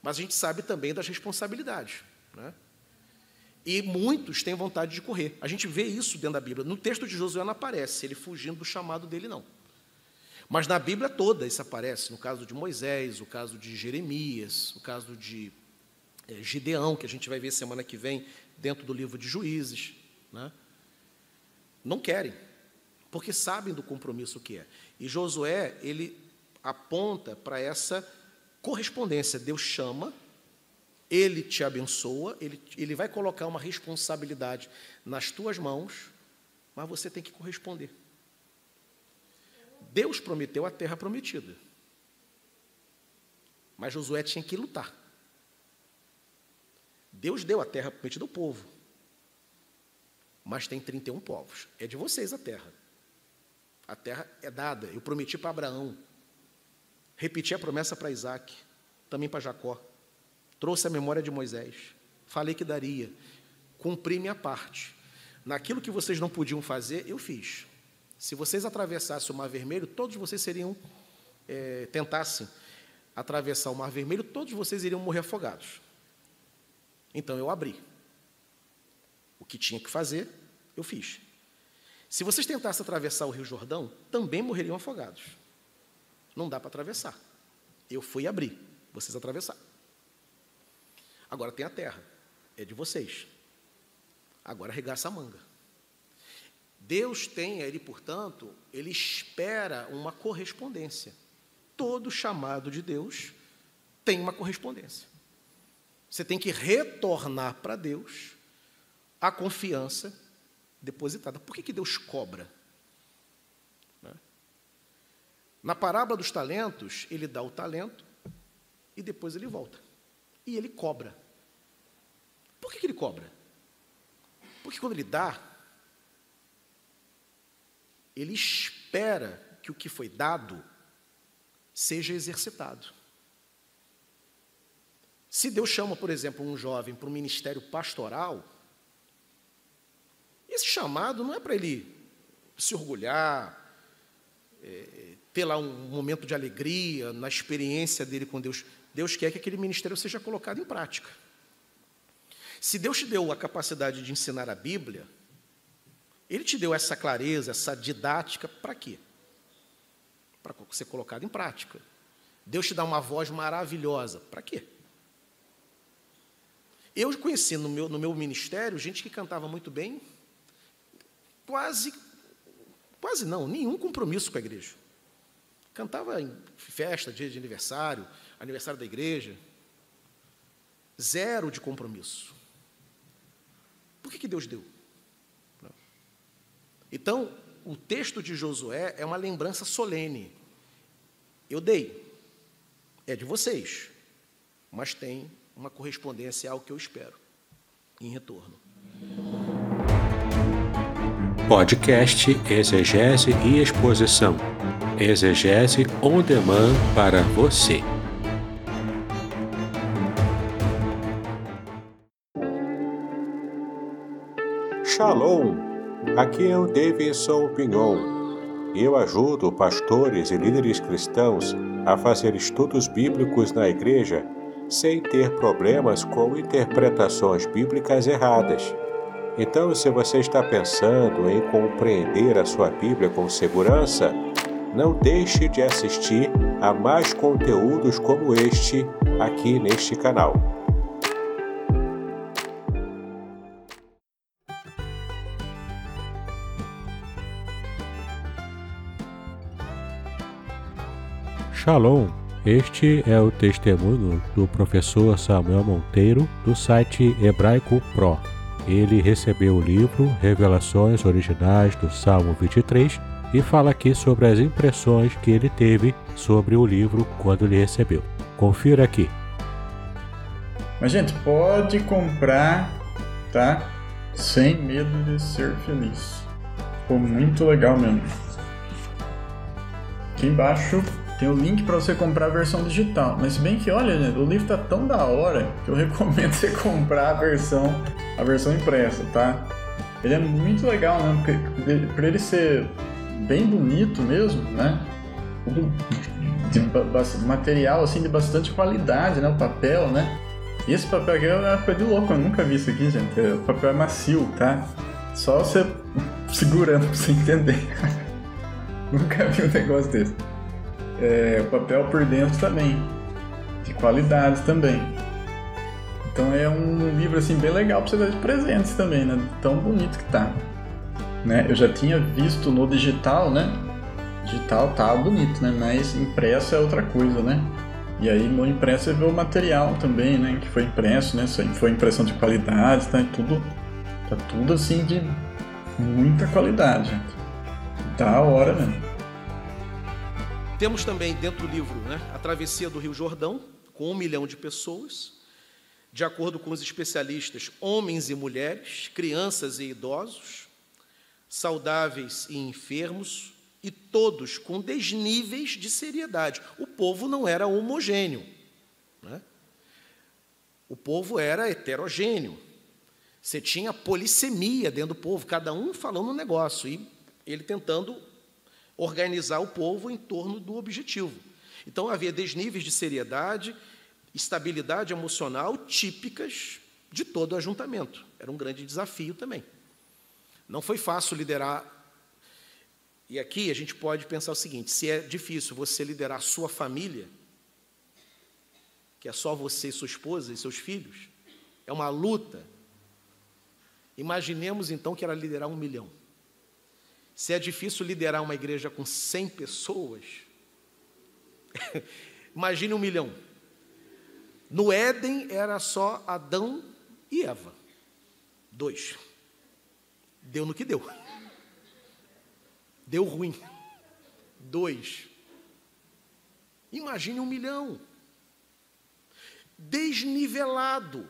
mas a gente sabe também das responsabilidades. Né? E muitos têm vontade de correr. A gente vê isso dentro da Bíblia. No texto de Josué não aparece ele fugindo do chamado dele, não. Mas na Bíblia toda isso aparece. No caso de Moisés, o caso de Jeremias, o caso de é, Gideão, que a gente vai ver semana que vem dentro do livro de Juízes. Né? Não querem, porque sabem do compromisso que é. E Josué, ele aponta para essa correspondência. Deus chama, ele te abençoa, ele, ele vai colocar uma responsabilidade nas tuas mãos, mas você tem que corresponder. Deus prometeu a terra prometida. Mas Josué tinha que lutar. Deus deu a terra prometida ao povo. Mas tem 31 povos. É de vocês a terra. A terra é dada. Eu prometi para Abraão. Repeti a promessa para Isaac. Também para Jacó. Trouxe a memória de Moisés. Falei que daria. Cumpri minha parte. Naquilo que vocês não podiam fazer, eu fiz. Se vocês atravessassem o Mar Vermelho, todos vocês seriam, é, tentassem atravessar o Mar Vermelho, todos vocês iriam morrer afogados. Então eu abri. O que tinha que fazer, eu fiz. Se vocês tentassem atravessar o Rio Jordão, também morreriam afogados. Não dá para atravessar. Eu fui abrir, vocês atravessaram. Agora tem a terra, é de vocês. Agora arregaça a manga. Deus tem ele, portanto, ele espera uma correspondência. Todo chamado de Deus tem uma correspondência. Você tem que retornar para Deus a confiança depositada. Por que, que Deus cobra? Né? Na parábola dos talentos, ele dá o talento e depois ele volta. E ele cobra. Por que, que ele cobra? Porque quando ele dá, ele espera que o que foi dado seja exercitado. Se Deus chama, por exemplo, um jovem para um ministério pastoral, esse chamado não é para ele se orgulhar, é, ter lá um momento de alegria na experiência dele com Deus. Deus quer que aquele ministério seja colocado em prática. Se Deus te deu a capacidade de ensinar a Bíblia, Ele te deu essa clareza, essa didática, para quê? Para ser colocado em prática. Deus te dá uma voz maravilhosa, para quê? Eu conheci no meu, no meu ministério gente que cantava muito bem, quase, quase não, nenhum compromisso com a igreja. Cantava em festa, dia de aniversário, aniversário da igreja. Zero de compromisso. Por que, que Deus deu? Então, o texto de Josué é uma lembrança solene. Eu dei, é de vocês, mas tem uma correspondência ao que eu espero em retorno. Podcast Exegese e Exposição. Exegese on demand para você. Shalom! Aqui é o Davidson Pinhon. Eu ajudo pastores e líderes cristãos a fazer estudos bíblicos na igreja sem ter problemas com interpretações bíblicas erradas. Então, se você está pensando em compreender a sua Bíblia com segurança, não deixe de assistir a mais conteúdos como este aqui neste canal. Shalom! Este é o testemunho do professor Samuel Monteiro do site Hebraico Pro. Ele recebeu o livro Revelações Originais do Salmo 23 e fala aqui sobre as impressões que ele teve sobre o livro quando ele recebeu. Confira aqui. Mas, gente, pode comprar, tá? Sem medo de ser feliz. Ficou muito legal mesmo. Aqui embaixo tem o link para você comprar a versão digital. Mas bem que, olha, gente, o livro tá tão da hora que eu recomendo você comprar a versão, a versão impressa, tá? Ele é muito legal, né? Porque para ele ser bem bonito mesmo, né? De material assim de bastante qualidade, né? O papel, né? E esse papel aqui é uma de louco, eu nunca vi isso aqui, gente. O papel é macio, tá? Só você segurando pra você entender. nunca vi um negócio desse é, o papel por dentro também, de qualidade também. Então é um livro assim bem legal para você dar de presentes também, né? Tão bonito que tá. Né? Eu já tinha visto no digital, né? Digital tá bonito, né? Mas impresso é outra coisa, né? E aí no impresso você vê o material também, né? Que foi impresso, né? Foi impressão de qualidade, tá? Tudo, tá tudo assim de muita qualidade. Da hora mesmo. Temos também dentro do livro né, a travessia do Rio Jordão, com um milhão de pessoas, de acordo com os especialistas, homens e mulheres, crianças e idosos, saudáveis e enfermos, e todos com desníveis de seriedade. O povo não era homogêneo. Né? O povo era heterogêneo. Você tinha polissemia dentro do povo, cada um falando um negócio, e ele tentando organizar o povo em torno do objetivo. Então havia desníveis de seriedade, estabilidade emocional típicas de todo o ajuntamento. Era um grande desafio também. Não foi fácil liderar. E aqui a gente pode pensar o seguinte: se é difícil você liderar sua família, que é só você e sua esposa e seus filhos, é uma luta. Imaginemos então que era liderar um milhão. Se é difícil liderar uma igreja com 100 pessoas, imagine um milhão. No Éden era só Adão e Eva. Dois. Deu no que deu. Deu ruim. Dois. Imagine um milhão. Desnivelado.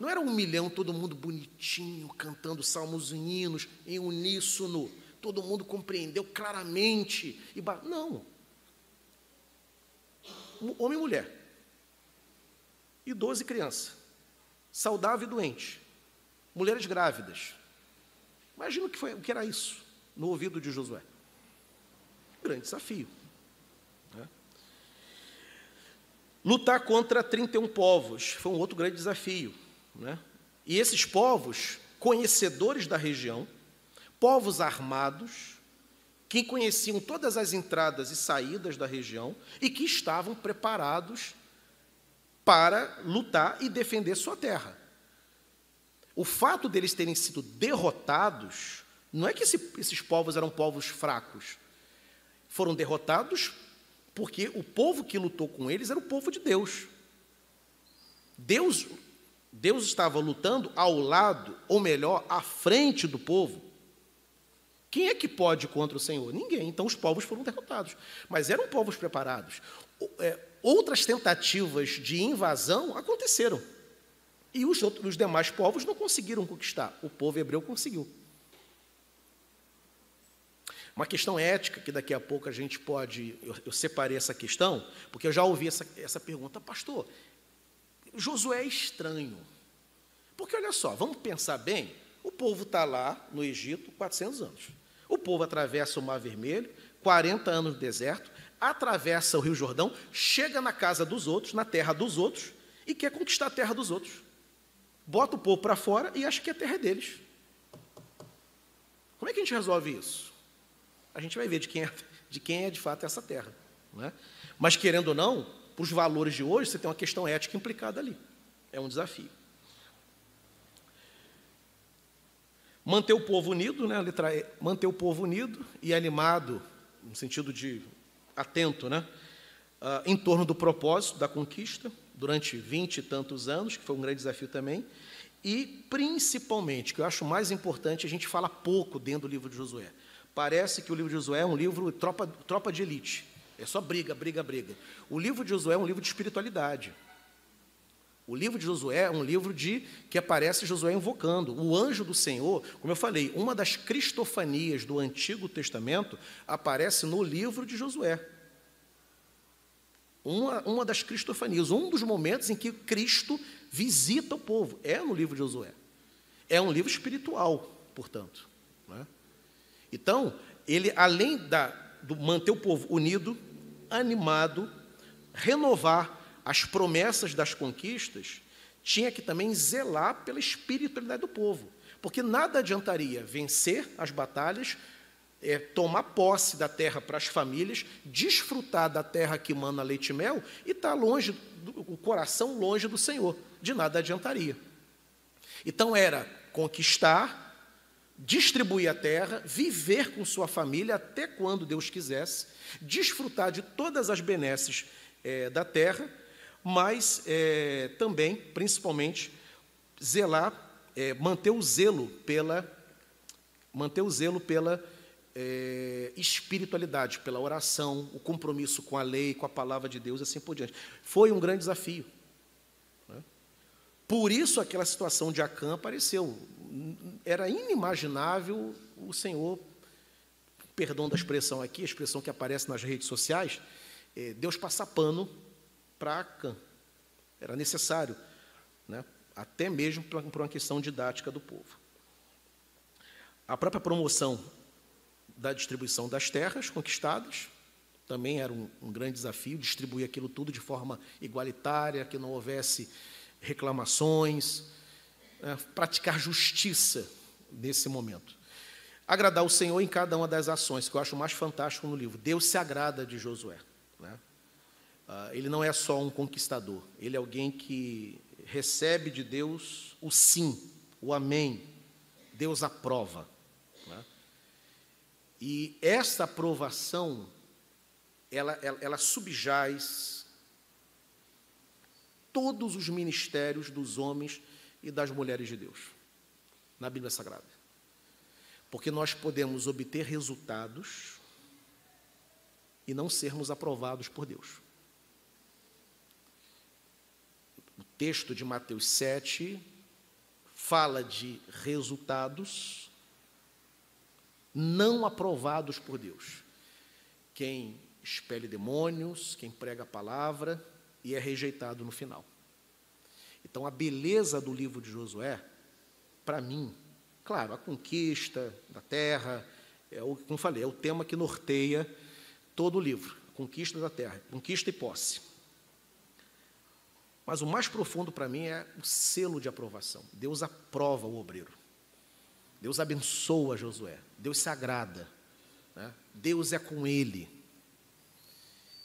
Não era um milhão, todo mundo bonitinho, cantando salmos e hinos em uníssono. Todo mundo compreendeu claramente. E Não. Homem e mulher e criança, saudável e doente, mulheres grávidas. Imagina o que, foi, o que era isso no ouvido de Josué. Grande desafio. Né? Lutar contra 31 povos foi um outro grande desafio. Né? E esses povos, conhecedores da região, povos armados, que conheciam todas as entradas e saídas da região e que estavam preparados para lutar e defender sua terra. O fato deles terem sido derrotados, não é que esse, esses povos eram povos fracos. Foram derrotados porque o povo que lutou com eles era o povo de Deus. Deus, Deus estava lutando ao lado, ou melhor, à frente do povo. Quem é que pode contra o Senhor? Ninguém. Então os povos foram derrotados. Mas eram povos preparados. É, outras tentativas de invasão aconteceram. E os, outros, os demais povos não conseguiram conquistar. O povo hebreu conseguiu. Uma questão ética, que daqui a pouco a gente pode. Eu, eu separei essa questão, porque eu já ouvi essa, essa pergunta, pastor. Josué é estranho. Porque olha só, vamos pensar bem: o povo está lá no Egito 400 anos. O povo atravessa o Mar Vermelho, 40 anos no deserto, atravessa o Rio Jordão, chega na casa dos outros, na terra dos outros, e quer conquistar a terra dos outros. Bota o povo para fora e acha que a terra é deles. Como é que a gente resolve isso? A gente vai ver de quem é de, quem é de fato essa terra. Não é? Mas, querendo ou não, para os valores de hoje, você tem uma questão ética implicada ali. É um desafio. Manter o povo unido, né, manter o povo unido e animado, no sentido de atento, né? Uh, em torno do propósito da conquista, durante vinte e tantos anos, que foi um grande desafio também, e principalmente, que eu acho mais importante, a gente fala pouco dentro do livro de Josué. Parece que o livro de Josué é um livro tropa, tropa de elite, é só briga, briga, briga. O livro de Josué é um livro de espiritualidade. O livro de Josué é um livro de que aparece Josué invocando. O anjo do Senhor, como eu falei, uma das cristofanias do Antigo Testamento aparece no livro de Josué. Uma, uma das cristofanias, um dos momentos em que Cristo visita o povo, é no livro de Josué. É um livro espiritual, portanto. É? Então, ele, além da, do manter o povo unido, animado, renovar as promessas das conquistas, tinha que também zelar pela espiritualidade do povo. Porque nada adiantaria vencer as batalhas é tomar posse da terra para as famílias, desfrutar da terra que mana leite e mel e estar tá longe, o coração longe do Senhor. De nada adiantaria. Então era conquistar, distribuir a terra, viver com sua família até quando Deus quisesse, desfrutar de todas as benesses é, da terra, mas é, também, principalmente, zelar, é, manter o zelo pela, manter o zelo pela é, espiritualidade, pela oração, o compromisso com a lei, com a palavra de Deus, assim por diante. Foi um grande desafio. Né? Por isso aquela situação de Acã apareceu era inimaginável o Senhor, perdão da expressão aqui, a expressão que aparece nas redes sociais, é, Deus passar pano para Acã. Era necessário, né, até mesmo por uma questão didática do povo. A própria promoção da distribuição das terras conquistadas também era um, um grande desafio, distribuir aquilo tudo de forma igualitária, que não houvesse reclamações, é, praticar justiça nesse momento. Agradar o Senhor em cada uma das ações, que eu acho mais fantástico no livro. Deus se agrada de Josué. Né? Ah, ele não é só um conquistador, ele é alguém que recebe de Deus o sim, o amém. Deus aprova. Né? E essa aprovação, ela, ela, ela subjaz todos os ministérios dos homens e das mulheres de Deus, na Bíblia Sagrada. Porque nós podemos obter resultados e não sermos aprovados por Deus. O texto de Mateus 7 fala de resultados não aprovados por Deus. Quem expele demônios, quem prega a palavra e é rejeitado no final. Então, a beleza do livro de Josué, para mim, claro, a conquista da terra, é o, como falei, é o tema que norteia todo o livro, conquista da terra, conquista e posse. Mas o mais profundo para mim é o selo de aprovação. Deus aprova o obreiro. Deus abençoa Josué. Deus se agrada. Né? Deus é com ele.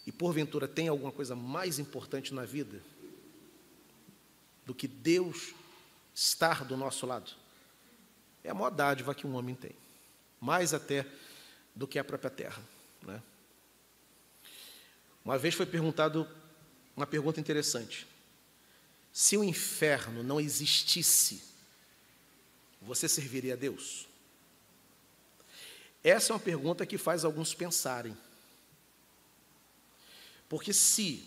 E porventura tem alguma coisa mais importante na vida do que Deus estar do nosso lado. É a maior dádiva que um homem tem, mais até do que a própria terra. Né? Uma vez foi perguntado uma pergunta interessante: se o inferno não existisse, você serviria a Deus? Essa é uma pergunta que faz alguns pensarem. Porque se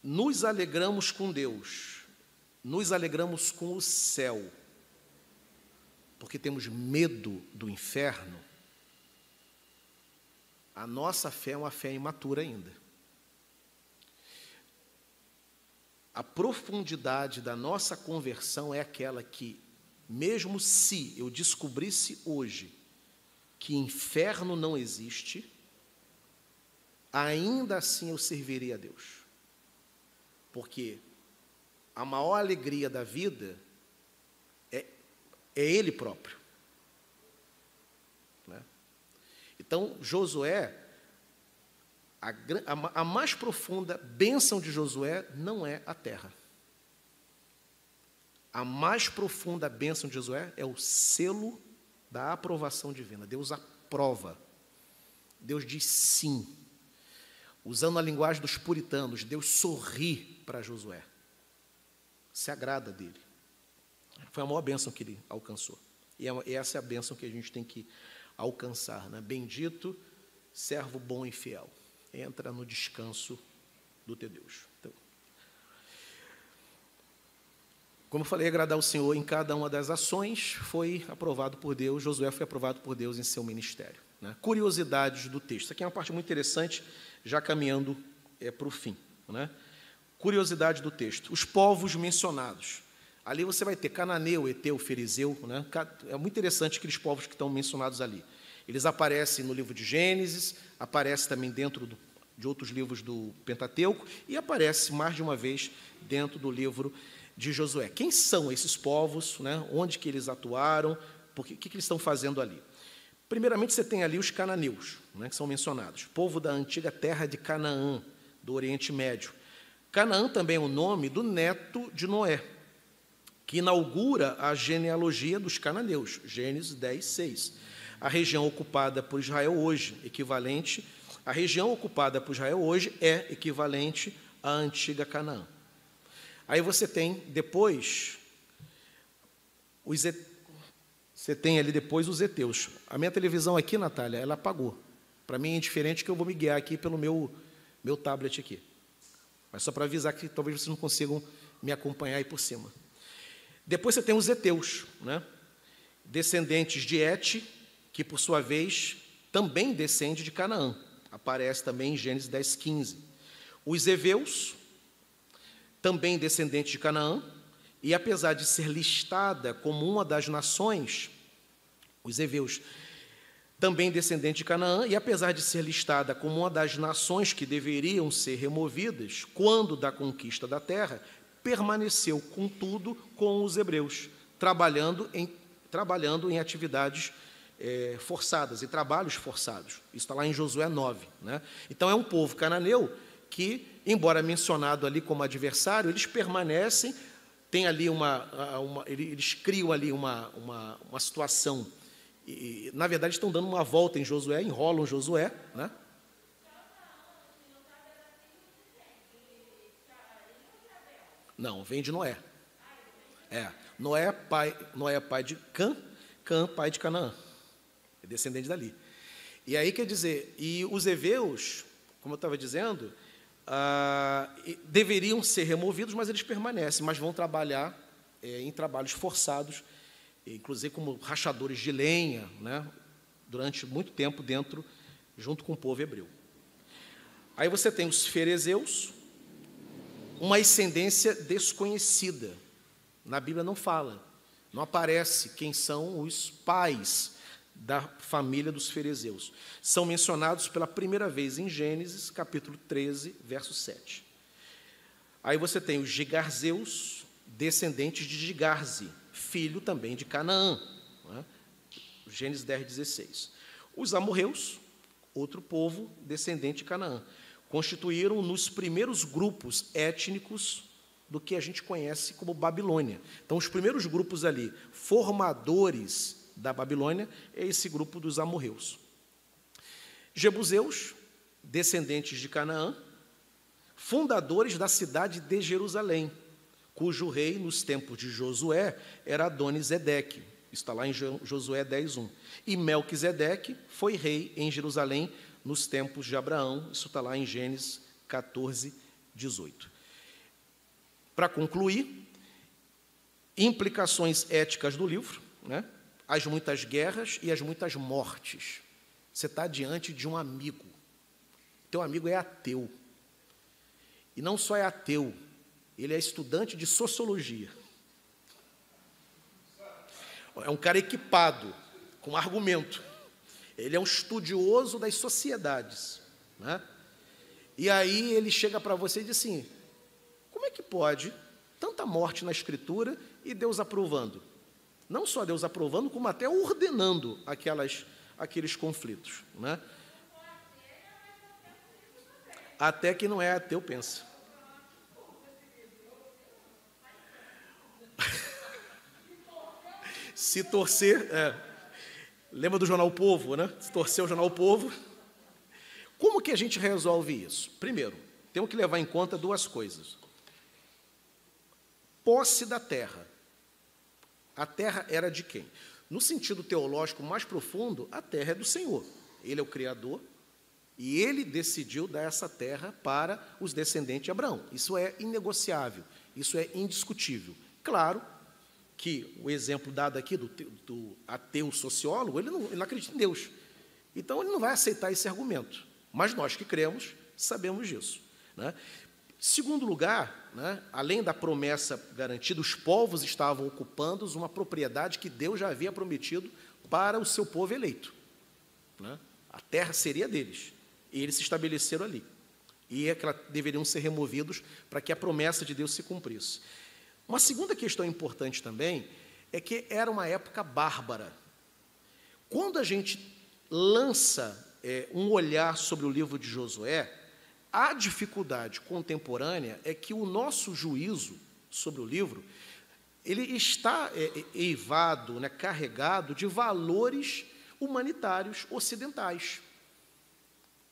nos alegramos com Deus, nos alegramos com o céu, porque temos medo do inferno, a nossa fé é uma fé imatura ainda. A profundidade da nossa conversão é aquela que, mesmo se eu descobrisse hoje que inferno não existe, ainda assim eu serviria a Deus. Porque a maior alegria da vida é, é Ele próprio. Né? Então, Josué, a, a, a mais profunda bênção de Josué não é a terra. A mais profunda bênção de Josué é o selo da aprovação divina. Deus aprova. Deus diz sim. Usando a linguagem dos puritanos, Deus sorri para Josué. Se agrada dele. Foi a maior bênção que ele alcançou. E é essa é a bênção que a gente tem que alcançar. Né? Bendito, servo bom e fiel. Entra no descanso do teu Deus. Então, como eu falei, agradar o Senhor em cada uma das ações foi aprovado por Deus. Josué foi aprovado por Deus em seu ministério. Né? Curiosidades do texto. Isso aqui é uma parte muito interessante, já caminhando é, para o fim. Né? Curiosidade do texto: os povos mencionados. Ali você vai ter cananeu, eteu, ferizeu. Né? É muito interessante aqueles povos que estão mencionados ali. Eles aparecem no livro de Gênesis, aparecem também dentro do, de outros livros do Pentateuco e aparece mais de uma vez dentro do livro de Josué. Quem são esses povos? Né? Onde que eles atuaram? O que, que eles estão fazendo ali? Primeiramente, você tem ali os cananeus, né, que são mencionados, povo da antiga terra de Canaã, do Oriente Médio. Canaã também é o nome do neto de Noé, que inaugura a genealogia dos cananeus, Gênesis 10, 6. A região ocupada por Israel hoje, equivalente, a região ocupada por Israel hoje é equivalente à antiga Canaã. Aí você tem depois os você tem ali depois os heteus. A minha televisão aqui, Natália, ela apagou. Para mim é indiferente que eu vou me guiar aqui pelo meu, meu tablet aqui. Mas só para avisar que talvez vocês não consigam me acompanhar aí por cima. Depois você tem os heteus, né? descendentes de Et, que por sua vez também descende de Canaã. Aparece também em Gênesis 10, 15. Os heveus, também descendentes de Canaã, e apesar de ser listada como uma das nações os heveus, também descendentes de Canaã, e apesar de ser listada como uma das nações que deveriam ser removidas quando da conquista da terra, permaneceu, contudo, com os hebreus, trabalhando em, trabalhando em atividades é, forçadas, e trabalhos forçados. Isso está lá em Josué 9. Né? Então, é um povo cananeu que, embora mencionado ali como adversário, eles permanecem, tem ali uma, uma eles criam ali uma, uma, uma situação e, na verdade, estão dando uma volta em Josué, enrolam Josué, né? Não, vem de Noé. É, Noé pai, Noé pai de Cã, Cã pai de Canaã. É descendente dali. E aí quer dizer, e os heveus, como eu estava dizendo, ah, deveriam ser removidos, mas eles permanecem, mas vão trabalhar é, em trabalhos forçados inclusive como rachadores de lenha, né, durante muito tempo dentro, junto com o povo hebreu. Aí você tem os ferezeus, uma ascendência desconhecida. Na Bíblia não fala, não aparece quem são os pais da família dos ferezeus. São mencionados pela primeira vez em Gênesis, capítulo 13, verso 7. Aí você tem os gigarzeus, descendentes de Gigarze, filho também de Canaã. É? Gênesis 10, 16. Os amorreus, outro povo descendente de Canaã, constituíram nos primeiros grupos étnicos do que a gente conhece como Babilônia. Então, os primeiros grupos ali, formadores da Babilônia, é esse grupo dos amorreus. Jebuseus, descendentes de Canaã, fundadores da cidade de Jerusalém, cujo rei, nos tempos de Josué, era Adonisedeque. Está lá em Josué 10.1. E Melquisedeque foi rei em Jerusalém nos tempos de Abraão. Isso está lá em Gênesis 14, 18. Para concluir, implicações éticas do livro, né? As muitas guerras e as muitas mortes. Você está diante de um amigo. Teu amigo é ateu. E não só é ateu, ele é estudante de sociologia. É um cara equipado, com argumento. Ele é um estudioso das sociedades. Né? E aí ele chega para você e diz assim: como é que pode tanta morte na Escritura e Deus aprovando? Não só Deus aprovando, como até ordenando aquelas, aqueles conflitos. Né? Até que não é ateu, pensa. Se torcer, é, lembra do jornal Povo, né? Se torcer o jornal Povo. Como que a gente resolve isso? Primeiro, temos que levar em conta duas coisas. Posse da terra. A terra era de quem? No sentido teológico mais profundo, a terra é do Senhor. Ele é o Criador e ele decidiu dar essa terra para os descendentes de Abraão. Isso é inegociável, isso é indiscutível. Claro que o exemplo dado aqui do, do ateu sociólogo, ele não, ele não acredita em Deus. Então, ele não vai aceitar esse argumento. Mas nós que cremos, sabemos disso. Né? Segundo lugar, né, além da promessa garantida, os povos estavam ocupando uma propriedade que Deus já havia prometido para o seu povo eleito. Né? A terra seria deles. E eles se estabeleceram ali. E é deveriam ser removidos para que a promessa de Deus se cumprisse. Uma segunda questão importante também é que era uma época bárbara. quando a gente lança é, um olhar sobre o livro de Josué, a dificuldade contemporânea é que o nosso juízo sobre o livro ele está é, é eivado, né, carregado de valores humanitários ocidentais,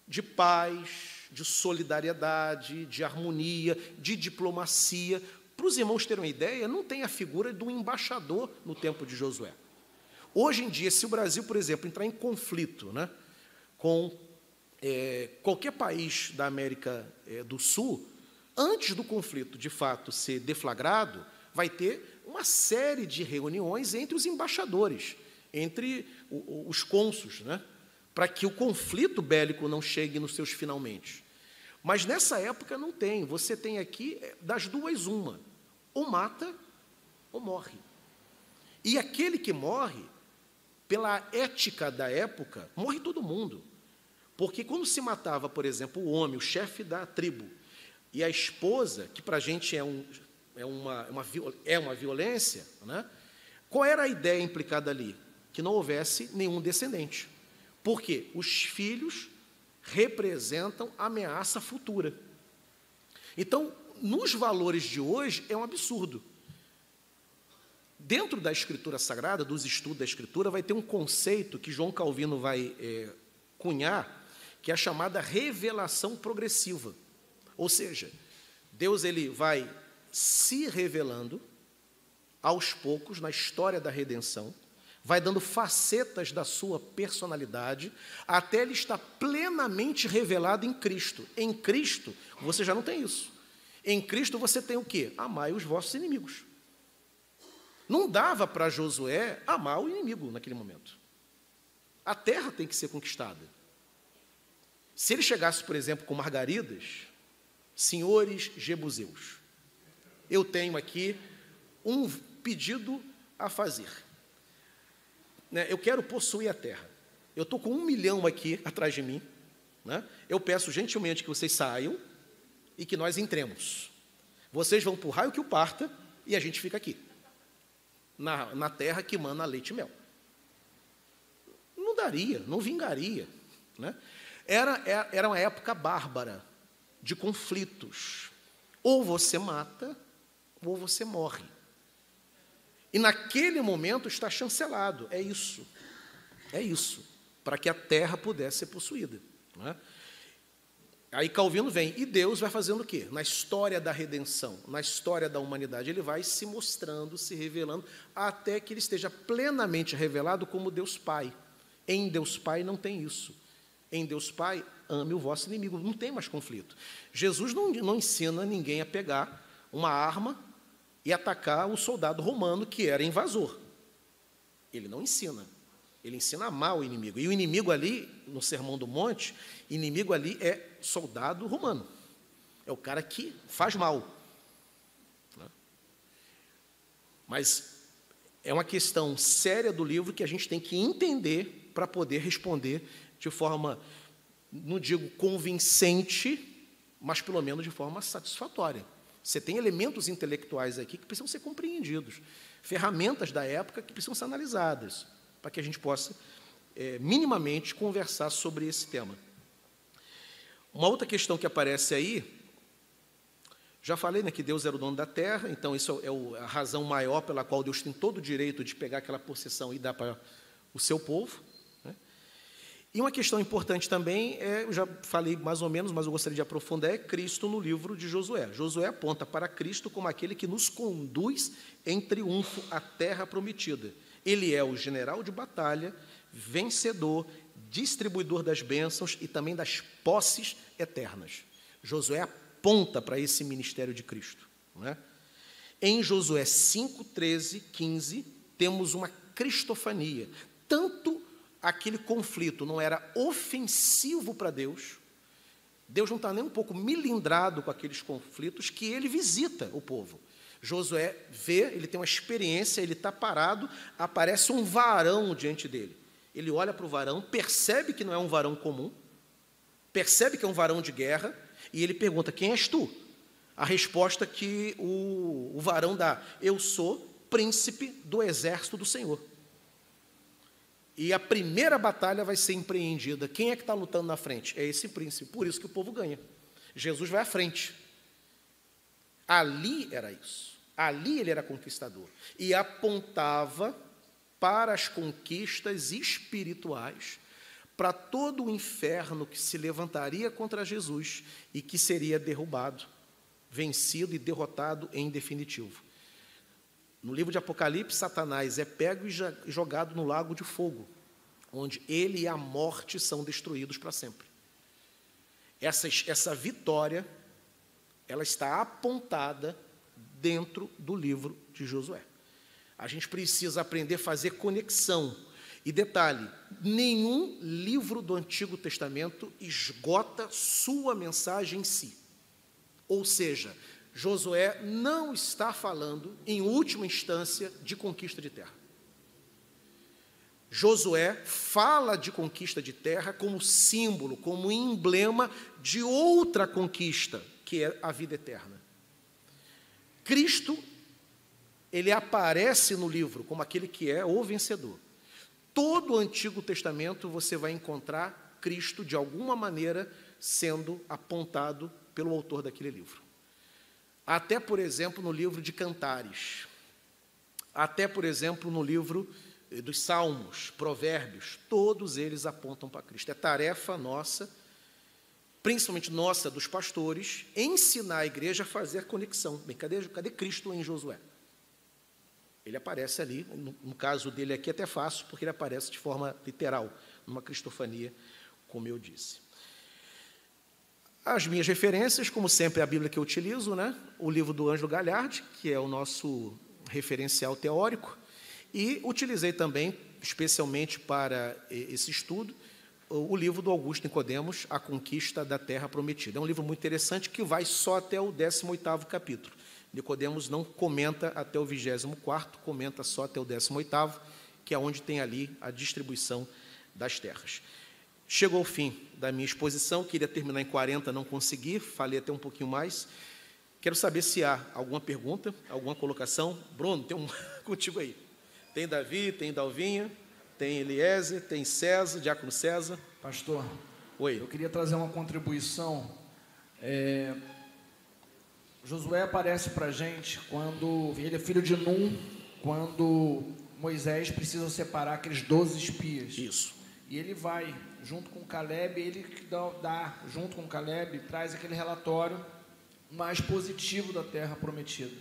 de paz, de solidariedade, de harmonia, de diplomacia. Para os irmãos terem uma ideia, não tem a figura do embaixador no tempo de Josué. Hoje em dia, se o Brasil, por exemplo, entrar em conflito né, com é, qualquer país da América é, do Sul, antes do conflito de fato ser deflagrado, vai ter uma série de reuniões entre os embaixadores, entre os cônsuls, né, para que o conflito bélico não chegue nos seus finalmente. Mas nessa época não tem. Você tem aqui é, das duas uma: ou mata ou morre. E aquele que morre pela ética da época, morre todo mundo. Porque quando se matava, por exemplo, o homem, o chefe da tribo, e a esposa, que para a gente é, um, é, uma, uma, é uma violência, né? qual era a ideia implicada ali? Que não houvesse nenhum descendente. Porque os filhos representam ameaça futura. Então, nos valores de hoje, é um absurdo. Dentro da Escritura Sagrada, dos estudos da Escritura, vai ter um conceito que João Calvino vai é, cunhar, que é a chamada revelação progressiva. Ou seja, Deus ele vai se revelando aos poucos na história da redenção, vai dando facetas da sua personalidade, até ele estar plenamente revelado em Cristo. Em Cristo, você já não tem isso. Em Cristo você tem o quê? Amai os vossos inimigos. Não dava para Josué amar o inimigo naquele momento. A terra tem que ser conquistada. Se ele chegasse, por exemplo, com margaridas, senhores jebuseus, eu tenho aqui um pedido a fazer. Né, eu quero possuir a terra. Eu estou com um milhão aqui atrás de mim. Né? Eu peço gentilmente que vocês saiam e que nós entremos. Vocês vão para o raio que o parta e a gente fica aqui na, na terra que mana leite e mel. Não daria, não vingaria. Né? Era, é, era uma época bárbara de conflitos. Ou você mata, ou você morre. E naquele momento está chancelado. É isso. É isso. Para que a terra pudesse ser possuída. Não é? Aí Calvino vem, e Deus vai fazendo o quê? Na história da redenção, na história da humanidade, ele vai se mostrando, se revelando, até que ele esteja plenamente revelado como Deus Pai. Em Deus Pai não tem isso. Em Deus Pai, ame o vosso inimigo. Não tem mais conflito. Jesus não, não ensina ninguém a pegar uma arma e atacar o soldado romano que era invasor. Ele não ensina. Ele ensina a amar o inimigo. E o inimigo ali, no Sermão do Monte, inimigo ali é soldado romano. É o cara que faz mal. Né? Mas é uma questão séria do livro que a gente tem que entender para poder responder de forma, não digo convincente, mas pelo menos de forma satisfatória. Você tem elementos intelectuais aqui que precisam ser compreendidos, ferramentas da época que precisam ser analisadas para que a gente possa é, minimamente conversar sobre esse tema. Uma outra questão que aparece aí, já falei né, que Deus era o dono da terra, então isso é a razão maior pela qual Deus tem todo o direito de pegar aquela possessão e dar para o seu povo. E uma questão importante também, é, eu já falei mais ou menos, mas eu gostaria de aprofundar, é Cristo no livro de Josué. Josué aponta para Cristo como aquele que nos conduz em triunfo à terra prometida. Ele é o general de batalha, vencedor, distribuidor das bênçãos e também das posses eternas. Josué aponta para esse ministério de Cristo. Não é? Em Josué 5, 13, 15, temos uma cristofania. Tanto aquele conflito não era ofensivo para Deus, Deus não está nem um pouco milindrado com aqueles conflitos, que ele visita o povo. Josué vê, ele tem uma experiência, ele está parado, aparece um varão diante dele. Ele olha para o varão, percebe que não é um varão comum, percebe que é um varão de guerra, e ele pergunta: Quem és tu? A resposta que o, o varão dá: Eu sou príncipe do exército do Senhor. E a primeira batalha vai ser empreendida. Quem é que está lutando na frente? É esse príncipe. Por isso que o povo ganha. Jesus vai à frente. Ali era isso. Ali ele era conquistador. E apontava para as conquistas espirituais, para todo o inferno que se levantaria contra Jesus e que seria derrubado, vencido e derrotado em definitivo. No livro de Apocalipse, Satanás é pego e jogado no lago de fogo, onde ele e a morte são destruídos para sempre. Essa, essa vitória, ela está apontada dentro do livro de Josué. A gente precisa aprender a fazer conexão. E detalhe: nenhum livro do Antigo Testamento esgota sua mensagem em si. Ou seja, Josué não está falando, em última instância, de conquista de terra. Josué fala de conquista de terra como símbolo, como emblema de outra conquista, que é a vida eterna. Cristo, ele aparece no livro como aquele que é o vencedor. Todo o Antigo Testamento você vai encontrar Cristo, de alguma maneira, sendo apontado pelo autor daquele livro. Até, por exemplo, no livro de Cantares. Até, por exemplo, no livro eh, dos Salmos, Provérbios, todos eles apontam para Cristo. É tarefa nossa, principalmente nossa, dos pastores, ensinar a igreja a fazer conexão. Bem, cadê, cadê Cristo em Josué? Ele aparece ali, no, no caso dele aqui é até fácil, porque ele aparece de forma literal, numa cristofania, como eu disse. As minhas referências, como sempre, é a Bíblia que eu utilizo, né? o livro do Ângelo Galhardi, que é o nosso referencial teórico, e utilizei também, especialmente para esse estudo, o livro do Augusto Nicodemos, A Conquista da Terra Prometida. É um livro muito interessante que vai só até o 18º capítulo. Nicodemos não comenta até o 24º, comenta só até o 18º, que é onde tem ali a distribuição das terras. Chegou o fim da minha exposição, queria terminar em 40, não consegui, falei até um pouquinho mais. Quero saber se há alguma pergunta, alguma colocação. Bruno, tem um contigo aí. Tem Davi, tem Dalvinha, tem Eliezer, tem César, Diácono César. Pastor, Oi. eu queria trazer uma contribuição. É, Josué aparece para a gente quando ele é filho de Num, quando Moisés precisa separar aqueles 12 espias. Isso. E ele vai junto com Caleb, ele dá, dá, junto com Caleb, traz aquele relatório mais positivo da terra prometida.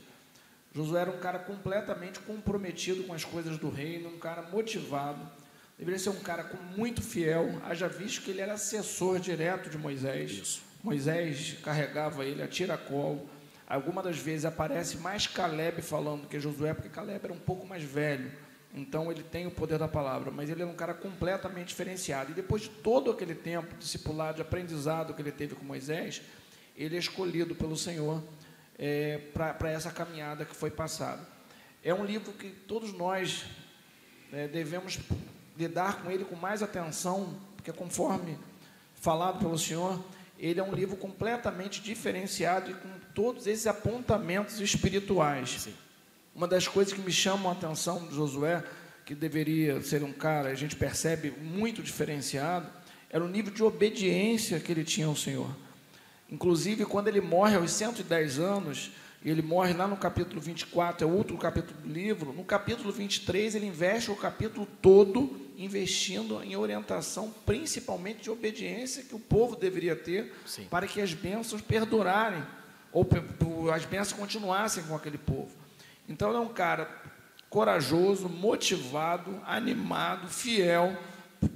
Josué era um cara completamente comprometido com as coisas do reino, um cara motivado, deveria ser um cara muito fiel, haja visto que ele era assessor direto de Moisés. Isso. Moisés carregava ele a tiracolo. Algumas das vezes aparece mais Caleb falando que Josué, porque Caleb era um pouco mais velho. Então ele tem o poder da palavra, mas ele é um cara completamente diferenciado. E depois de todo aquele tempo discipulado, de aprendizado que ele teve com Moisés, ele é escolhido pelo Senhor é, para essa caminhada que foi passada. É um livro que todos nós é, devemos lidar com ele com mais atenção, porque conforme falado pelo Senhor, ele é um livro completamente diferenciado e com todos esses apontamentos espirituais. Sim. Uma das coisas que me chamam a atenção de Josué, que deveria ser um cara, a gente percebe, muito diferenciado, era o nível de obediência que ele tinha ao Senhor. Inclusive, quando ele morre aos 110 anos, e ele morre lá no capítulo 24, é outro capítulo do livro, no capítulo 23 ele investe o capítulo todo investindo em orientação, principalmente de obediência que o povo deveria ter Sim. para que as bênçãos perdurarem, ou as bênçãos continuassem com aquele povo. Então, ele é um cara corajoso, motivado, animado, fiel.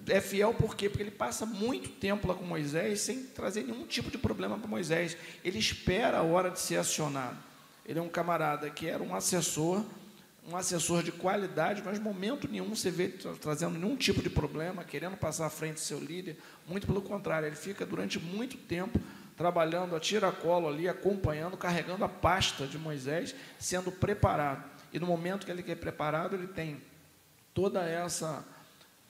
É fiel por quê? Porque ele passa muito tempo lá com Moisés sem trazer nenhum tipo de problema para Moisés. Ele espera a hora de ser acionado. Ele é um camarada que era um assessor, um assessor de qualidade, mas momento nenhum você vê trazendo nenhum tipo de problema, querendo passar à frente do seu líder. Muito pelo contrário, ele fica durante muito tempo trabalhando a tiracolo ali, acompanhando, carregando a pasta de Moisés, sendo preparado. E no momento que ele é preparado, ele tem toda essa,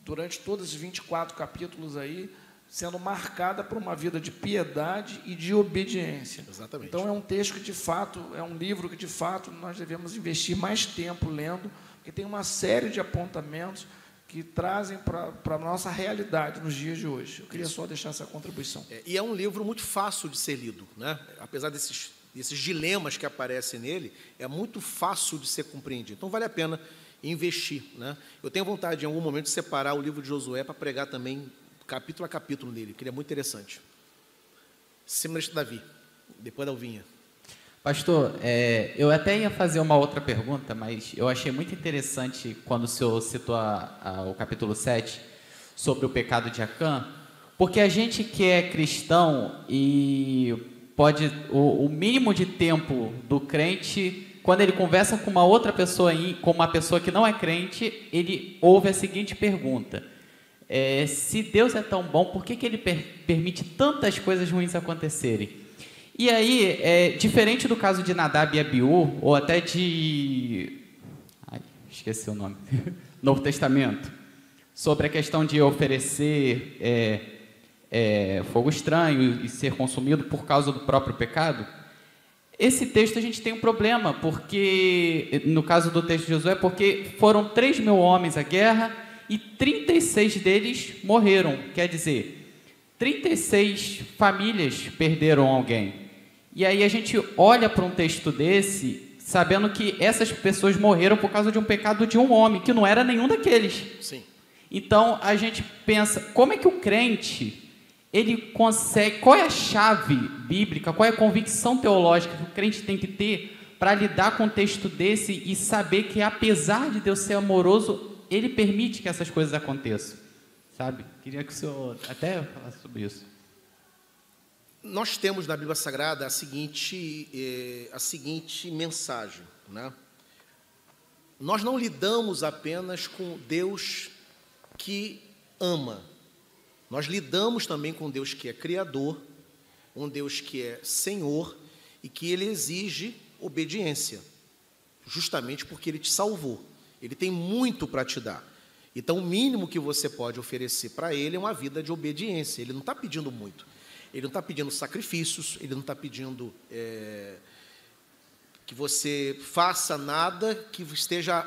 durante todos esses 24 capítulos aí, sendo marcada por uma vida de piedade e de obediência. Exatamente. Então é um texto que de fato, é um livro que de fato nós devemos investir mais tempo lendo, porque tem uma série de apontamentos que trazem para a nossa realidade nos dias de hoje. Eu queria só deixar essa contribuição. É, e é um livro muito fácil de ser lido, né? apesar desses, desses dilemas que aparecem nele, é muito fácil de ser compreendido. Então vale a pena investir. Né? Eu tenho vontade, em algum momento, de separar o livro de Josué para pregar também capítulo a capítulo nele, que ele é muito interessante. Seminarista Davi, depois da Alvinha. Pastor, é, eu até ia fazer uma outra pergunta, mas eu achei muito interessante quando o senhor citou a, a, o capítulo 7 sobre o pecado de Acã, porque a gente que é cristão e pode o, o, mínimo de tempo do crente, quando ele conversa com uma outra pessoa, com uma pessoa que não é crente, ele ouve a seguinte pergunta: é, se Deus é tão bom, por que, que ele per permite tantas coisas ruins acontecerem? E aí, é, diferente do caso de Nadab e Abiú, ou até de. Ai, esqueci o nome. Novo Testamento, sobre a questão de oferecer é, é, fogo estranho e ser consumido por causa do próprio pecado. Esse texto a gente tem um problema, porque, no caso do texto de Josué, porque foram 3 mil homens à guerra e 36 deles morreram. Quer dizer, 36 famílias perderam alguém. E aí a gente olha para um texto desse, sabendo que essas pessoas morreram por causa de um pecado de um homem, que não era nenhum daqueles. Sim. Então a gente pensa, como é que o crente ele consegue, qual é a chave bíblica, qual é a convicção teológica que o crente tem que ter para lidar com um texto desse e saber que apesar de Deus ser amoroso, ele permite que essas coisas aconteçam, sabe? Queria que o senhor até falasse sobre isso. Nós temos na Bíblia Sagrada a seguinte, eh, a seguinte mensagem. Né? Nós não lidamos apenas com Deus que ama, nós lidamos também com Deus que é Criador, um Deus que é Senhor e que Ele exige obediência, justamente porque Ele te salvou. Ele tem muito para te dar. Então, o mínimo que você pode oferecer para Ele é uma vida de obediência. Ele não está pedindo muito. Ele não está pedindo sacrifícios, ele não está pedindo é, que você faça nada que esteja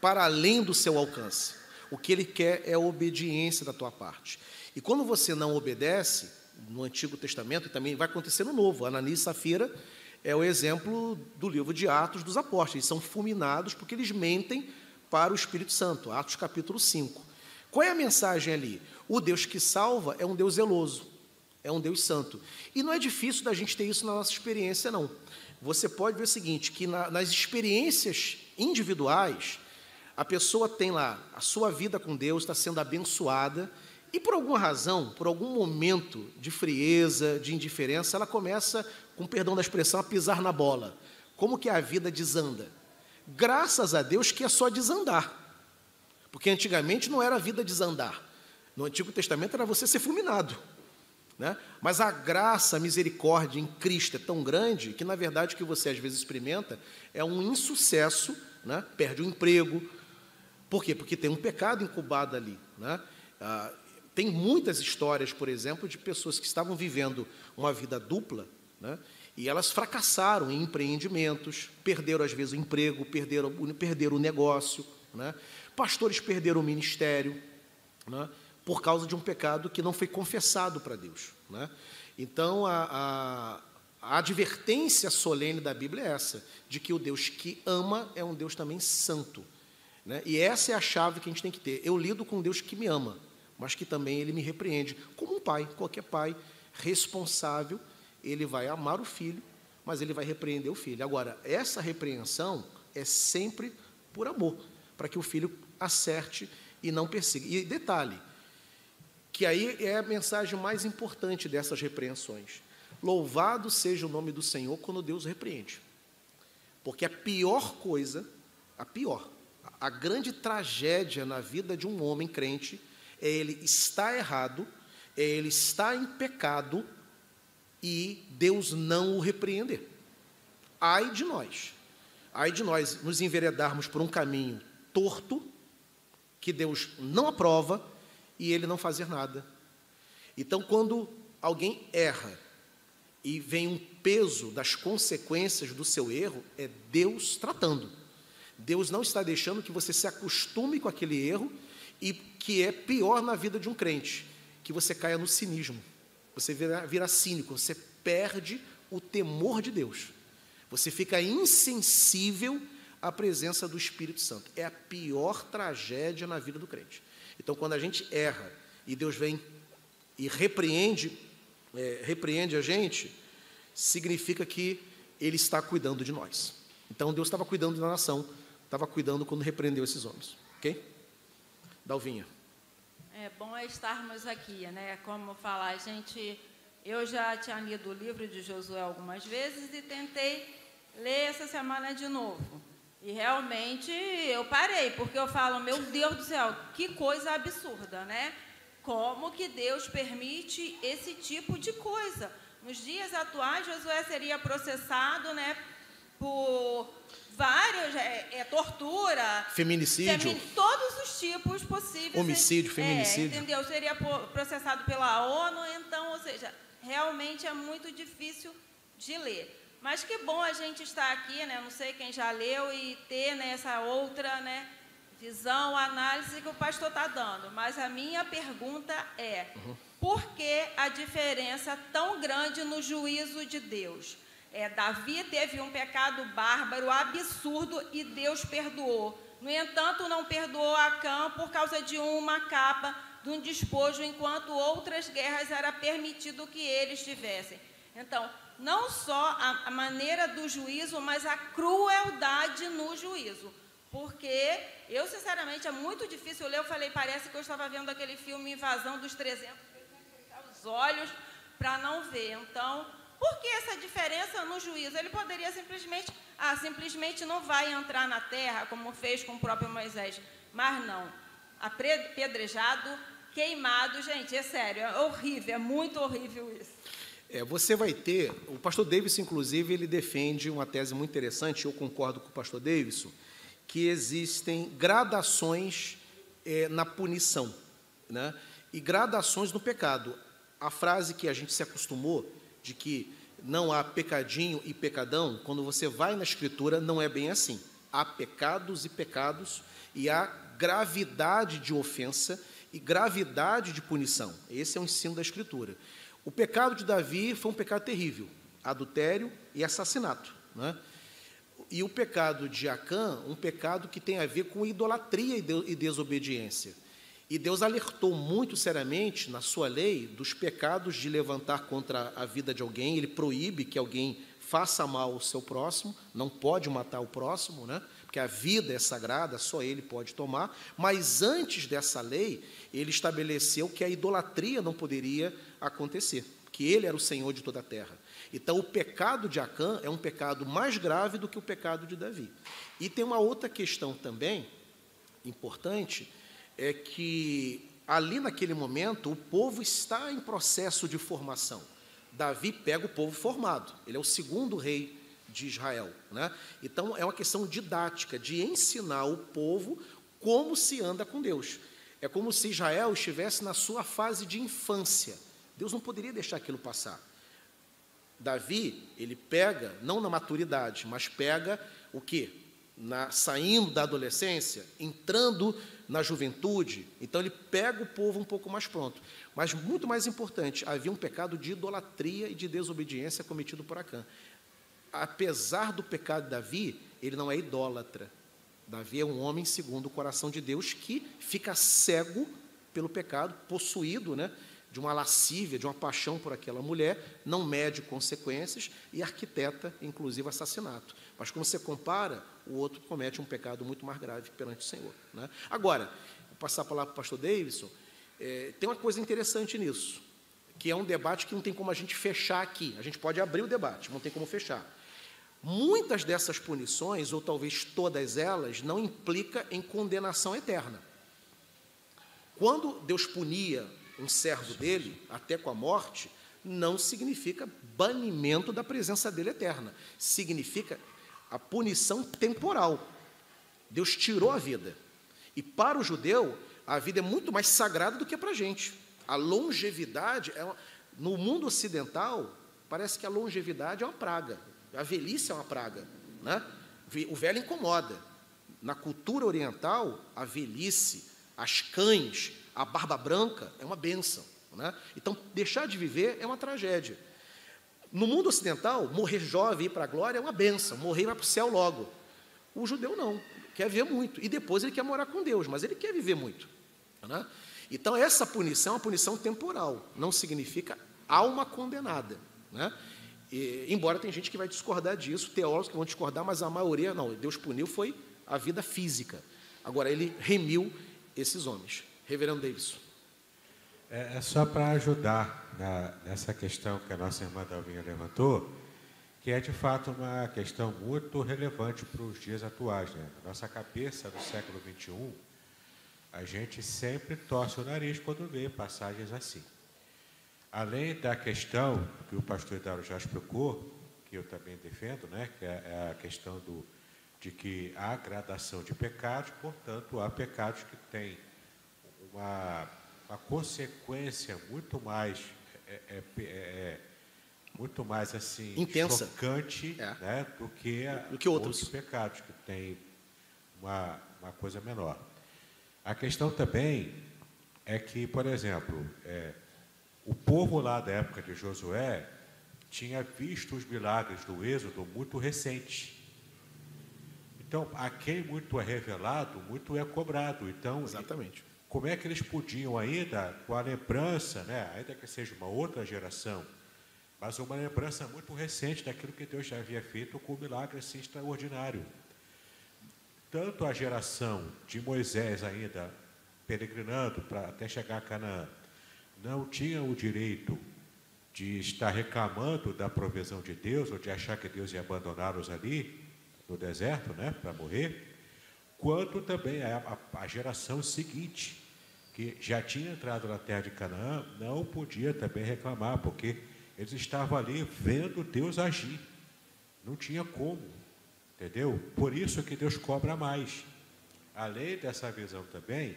para além do seu alcance. O que ele quer é a obediência da tua parte. E quando você não obedece, no Antigo Testamento, e também vai acontecer no Novo, Ananias e Safira é o exemplo do livro de Atos dos Apóstolos. Eles são fulminados porque eles mentem para o Espírito Santo. Atos capítulo 5. Qual é a mensagem ali? O Deus que salva é um Deus zeloso é um Deus santo. E não é difícil da gente ter isso na nossa experiência, não. Você pode ver o seguinte, que na, nas experiências individuais, a pessoa tem lá a sua vida com Deus, está sendo abençoada, e por alguma razão, por algum momento de frieza, de indiferença, ela começa, com perdão da expressão, a pisar na bola. Como que a vida desanda? Graças a Deus que é só desandar. Porque antigamente não era a vida desandar. No Antigo Testamento era você ser fulminado. Né? Mas a graça, a misericórdia em Cristo é tão grande que, na verdade, o que você às vezes experimenta é um insucesso, né? perde o emprego. Por quê? Porque tem um pecado incubado ali. Né? Ah, tem muitas histórias, por exemplo, de pessoas que estavam vivendo uma vida dupla né? e elas fracassaram em empreendimentos, perderam às vezes o emprego, perderam, perderam o negócio. Né? Pastores perderam o ministério. Né? Por causa de um pecado que não foi confessado para Deus. Né? Então, a, a, a, advertência solene da Bíblia é essa, de que o Deus que ama é um Deus também santo. Né? E essa é a chave que a gente tem que ter. Eu lido com Deus que me ama, mas que também ele me repreende, como um pai, qualquer pai responsável, ele vai amar o filho, mas ele vai repreender o filho. Agora, essa repreensão é sempre por amor, para que o filho acerte e não persiga. E detalhe, que aí é a mensagem mais importante dessas repreensões. Louvado seja o nome do Senhor quando Deus repreende. Porque a pior coisa, a pior, a grande tragédia na vida de um homem crente é ele estar errado, é ele estar em pecado e Deus não o repreender. Ai de nós. Ai de nós nos enveredarmos por um caminho torto, que Deus não aprova, e ele não fazer nada. Então, quando alguém erra e vem um peso das consequências do seu erro, é Deus tratando. Deus não está deixando que você se acostume com aquele erro e que é pior na vida de um crente, que você caia no cinismo. Você vira, vira cínico, você perde o temor de Deus. Você fica insensível à presença do Espírito Santo. É a pior tragédia na vida do crente. Então, quando a gente erra e Deus vem e repreende, é, repreende a gente, significa que Ele está cuidando de nós. Então, Deus estava cuidando da nação, estava cuidando quando repreendeu esses homens. Ok? Dalvinha. É bom estarmos aqui, né? Como falar, a gente. Eu já tinha lido o livro de Josué algumas vezes e tentei ler essa semana de novo. E realmente eu parei, porque eu falo, meu Deus do céu, que coisa absurda, né? Como que Deus permite esse tipo de coisa? Nos dias atuais, Josué seria processado, né, por vários, é, é tortura, feminicídio, femi todos os tipos possíveis. Homicídio, feminicídio. É, entendeu? Seria processado pela ONU, então, ou seja, realmente é muito difícil de ler. Mas que bom a gente estar aqui, né? Não sei quem já leu e ter né, essa outra, né? Visão, análise que o pastor está dando. Mas a minha pergunta é: uhum. por que a diferença tão grande no juízo de Deus? É, Davi teve um pecado bárbaro, absurdo, e Deus perdoou. No entanto, não perdoou Acã por causa de uma capa, de um despojo, enquanto outras guerras era permitido que eles tivessem. Então, não só a, a maneira do juízo, mas a crueldade no juízo. Porque eu, sinceramente, é muito difícil ler. Eu falei, parece que eu estava vendo aquele filme Invasão dos 300, fechar os olhos para não ver. Então, por que essa diferença no juízo? Ele poderia simplesmente, ah, simplesmente não vai entrar na terra, como fez com o próprio Moisés. Mas não. Apedrejado, queimado, gente, é sério, é horrível, é muito horrível isso. É, você vai ter, o pastor Davis, inclusive, ele defende uma tese muito interessante, eu concordo com o pastor Davis, que existem gradações é, na punição né? e gradações no pecado. A frase que a gente se acostumou de que não há pecadinho e pecadão, quando você vai na Escritura, não é bem assim. Há pecados e pecados, e há gravidade de ofensa e gravidade de punição. Esse é o ensino da Escritura. O pecado de Davi foi um pecado terrível, adultério e assassinato. Né? E o pecado de Acã, um pecado que tem a ver com idolatria e desobediência. E Deus alertou muito seriamente na sua lei dos pecados de levantar contra a vida de alguém. Ele proíbe que alguém faça mal ao seu próximo, não pode matar o próximo, né? Porque a vida é sagrada, só ele pode tomar. Mas antes dessa lei, ele estabeleceu que a idolatria não poderia acontecer, que ele era o Senhor de toda a terra. Então, o pecado de Acã é um pecado mais grave do que o pecado de Davi. E tem uma outra questão também importante é que ali naquele momento o povo está em processo de formação. Davi pega o povo formado, ele é o segundo rei de Israel. Né? Então é uma questão didática, de ensinar o povo como se anda com Deus. É como se Israel estivesse na sua fase de infância. Deus não poderia deixar aquilo passar. Davi, ele pega, não na maturidade, mas pega o quê? Na, saindo da adolescência, entrando na juventude, então ele pega o povo um pouco mais pronto. Mas muito mais importante, havia um pecado de idolatria e de desobediência cometido por Acã. Apesar do pecado de Davi, ele não é idólatra. Davi é um homem segundo o coração de Deus que fica cego pelo pecado, possuído, né, de uma lascívia, de uma paixão por aquela mulher, não mede consequências e arquiteta, inclusive, assassinato. Mas quando você compara, o outro comete um pecado muito mais grave perante o Senhor. Né? Agora, vou passar a palavra para o pastor Davidson, é, tem uma coisa interessante nisso, que é um debate que não tem como a gente fechar aqui. A gente pode abrir o debate, não tem como fechar. Muitas dessas punições, ou talvez todas elas, não implica em condenação eterna. Quando Deus punia um servo dele, até com a morte, não significa banimento da presença dele eterna. Significa a punição temporal. Deus tirou a vida. E para o judeu, a vida é muito mais sagrada do que para a gente. A longevidade, é uma, no mundo ocidental, parece que a longevidade é uma praga. A velhice é uma praga. Né? O velho incomoda. Na cultura oriental, a velhice, as cães, a barba branca, é uma benção. Né? Então, deixar de viver é uma tragédia. No mundo ocidental, morrer jovem e ir para a glória é uma benção, morrer vai para o céu logo. O judeu não, quer viver muito. E depois ele quer morar com Deus, mas ele quer viver muito. Né? Então, essa punição é uma punição temporal, não significa alma condenada. Né? E, embora tem gente que vai discordar disso, teólogos que vão discordar, mas a maioria, não, Deus puniu foi a vida física. Agora, ele remiu esses homens. Reverendo Davis. É, é só para ajudar na, nessa questão que a nossa irmã Dalvinha levantou, que é de fato uma questão muito relevante para os dias atuais. Né? Na nossa cabeça, no século XXI, a gente sempre torce o nariz quando vê passagens assim. Além da questão que o pastor Hidário já explicou, que eu também defendo, né, que é, é a questão do, de que há gradação de pecados, portanto, há pecados que têm uma, uma consequência muito mais é, é, é, é muito mais assim intensa chocante é. né, do que, do que outros. outros pecados que têm uma, uma coisa menor. A questão também é que, por exemplo, é, o povo lá da época de Josué tinha visto os milagres do Êxodo muito recentes. Então, a quem muito é revelado, muito é cobrado. Então, exatamente. Como é que eles podiam ainda, com a lembrança, né, ainda que seja uma outra geração, mas uma lembrança muito recente daquilo que Deus já havia feito com um milagre assim extraordinário. Tanto a geração de Moisés ainda peregrinando para até chegar a Canaã, não tinha o direito de estar reclamando da provisão de Deus ou de achar que Deus ia abandoná-los ali no deserto, né, para morrer, quanto também a, a, a, geração seguinte, que já tinha entrado na terra de Canaã, não podia também reclamar, porque eles estavam ali vendo Deus agir. Não tinha como, entendeu? Por isso que Deus cobra mais. Além dessa visão também,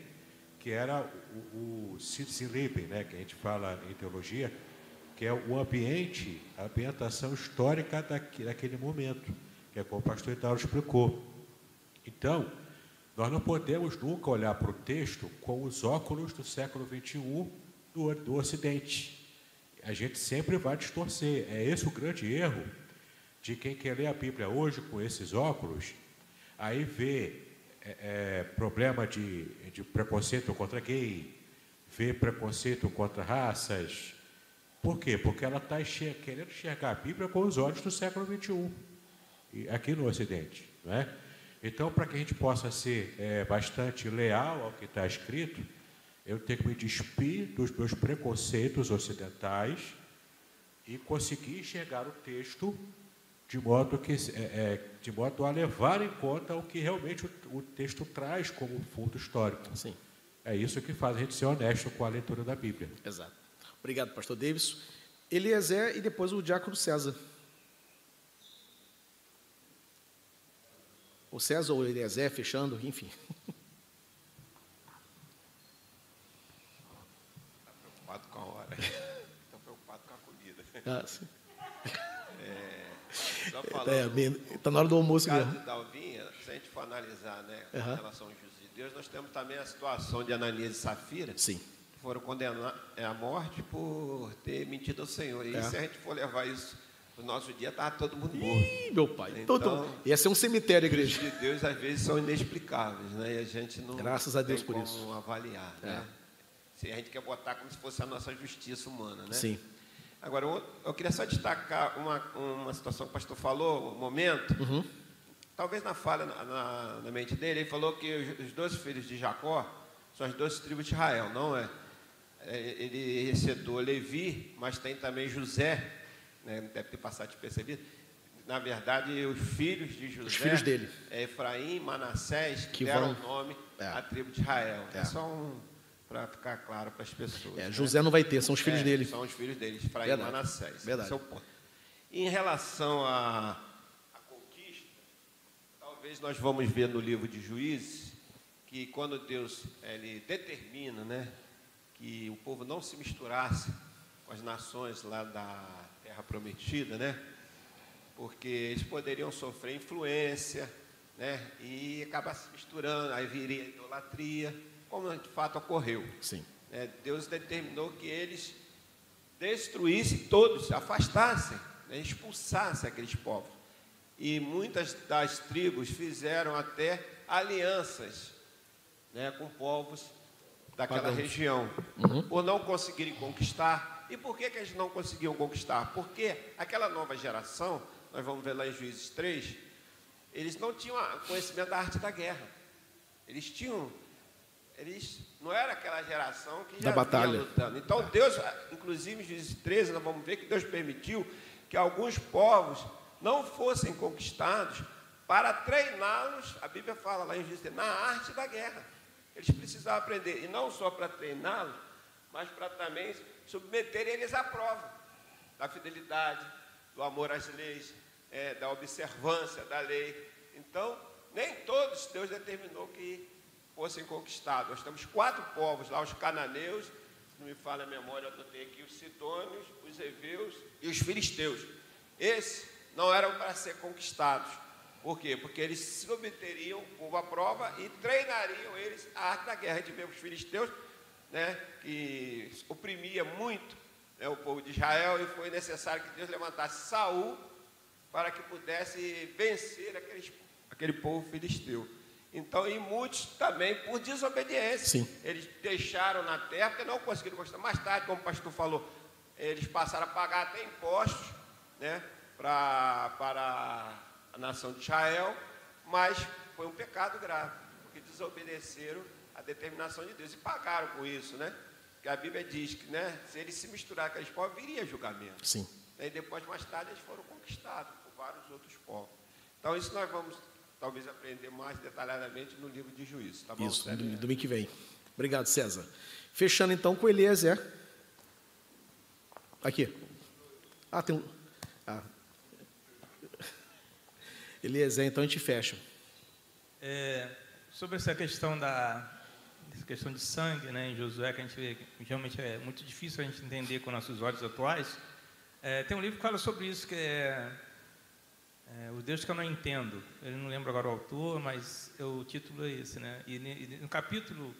que era o, o Silibem, né, que a gente fala em teologia, que é o ambiente, a ambientação histórica daquele momento, que é como o pastor Itário explicou. Então, nós não podemos nunca olhar para o texto com os óculos do século XXI do, do Ocidente. A gente sempre vai distorcer. É esse o grande erro de quem quer ler a Bíblia hoje com esses óculos, aí vê é, é, problema de, de preconceito contra gay, vê preconceito contra raças. Por quê? Porque ela está querendo enxergar a Bíblia com os olhos do século XXI, aqui no Ocidente. Não é? Então, para que a gente possa ser é, bastante leal ao que está escrito, eu tenho que me despir dos meus preconceitos ocidentais e conseguir enxergar o texto de modo, que, é, é, de modo a levar em conta o que realmente o, o texto traz como fundo histórico. Sim. É isso que faz a gente ser honesto com a leitura da Bíblia. Exato. Obrigado, pastor Davis. Eliezer e depois o diácono César. O César ou o Eliezer fechando, enfim. Está preocupado com a hora. Está preocupado com a comida. Ah, sim. Está é, na hora do almoço mesmo. Caso Dalvinha, se a gente for analisar né, uhum. em relação ao juízo de Deus, nós temos também a situação de Ananias e Safira. Sim. Que foram condenados é, à morte por ter mentido ao Senhor. E é. se a gente for levar isso no nosso dia, estava todo mundo morto. Ih, meu pai. Então, todo... Ia ser um cemitério, igreja. Os de Deus, às vezes, são inexplicáveis. Né? E a gente não Graças a Deus por isso. avaliar. É. Né? Se a gente quer botar como se fosse a nossa justiça humana. Né? Sim. Agora, eu queria só destacar uma, uma situação que o pastor falou, um momento. Uhum. Talvez na falha na, na, mente dele, ele falou que os, os dois filhos de Jacó são as duas tribos de Israel, não é? é ele recebeu Levi, mas tem também José, né, deve ter passado despercebido. Na verdade, os filhos de José, os filhos dele. É Efraim, Manassés, que, que deram o nome é. à tribo de Israel. É, é só um, para ficar claro para as pessoas. É, né? José não vai ter, são os filhos é, dele. São os filhos dele, Efraim e Manassés. Verdade. Esse é o ponto. Em relação à, à conquista, talvez nós vamos ver no livro de Juízes que quando Deus ele determina, né, que o povo não se misturasse com as nações lá da Terra Prometida, né, porque eles poderiam sofrer influência, né, e acabar se misturando, aí viria a idolatria como de fato ocorreu. Sim. É, Deus determinou que eles destruíssem todos, afastassem, né, expulsassem aqueles povos. E muitas das tribos fizeram até alianças né, com povos daquela Pagamos. região, uhum. por não conseguirem conquistar. E por que, que eles não conseguiam conquistar? Porque aquela nova geração, nós vamos ver lá em Juízes 3, eles não tinham conhecimento da arte da guerra. Eles tinham eles não era aquela geração que já da batalha. lutando. Então Deus, inclusive em Juízes 13, nós vamos ver que Deus permitiu que alguns povos não fossem conquistados para treiná-los, a Bíblia fala lá em Juízes, na arte da guerra. Eles precisavam aprender, e não só para treiná-los, mas para também submeter eles à prova da fidelidade, do amor às leis, é, da observância da lei. Então, nem todos Deus determinou que fossem conquistados. Nós temos quatro povos lá, os cananeus, não me falha a memória, eu tenho aqui os sidônios, os heveus e os filisteus. Esses não eram para ser conquistados. Por quê? Porque eles submeteriam povo à prova e treinariam eles a arte da guerra. Gente vê os filisteus, né, que oprimia muito né, o povo de Israel e foi necessário que Deus levantasse Saul para que pudesse vencer aqueles, aquele povo filisteu. Então, e muitos também por desobediência. Sim. Eles deixaram na terra porque não conseguiram gostar. Mais tarde, como o pastor falou, eles passaram a pagar até impostos né, pra, para a nação de Israel, mas foi um pecado grave, porque desobedeceram a determinação de Deus e pagaram com isso, né? Que a Bíblia diz que né, se eles se misturar com aqueles povos, viria julgamento. Sim. E depois, mais tarde, eles foram conquistados por vários outros povos. Então, isso nós vamos talvez aprender mais detalhadamente no livro de Juízes. Tá bom, Isso, domingo, domingo que vem. Obrigado, César. Fechando então com Eliezer. Aqui. Ah, tem um. Ah. Eliezer, então a gente fecha. É, sobre essa questão da essa questão de sangue, né, em Josué, que a gente vê que realmente é muito difícil a gente entender com nossos olhos atuais. É, tem um livro que fala sobre isso, que é é, o Deus que eu não entendo. Eu não lembro agora o autor, mas o título é esse, né? E, e no capítulo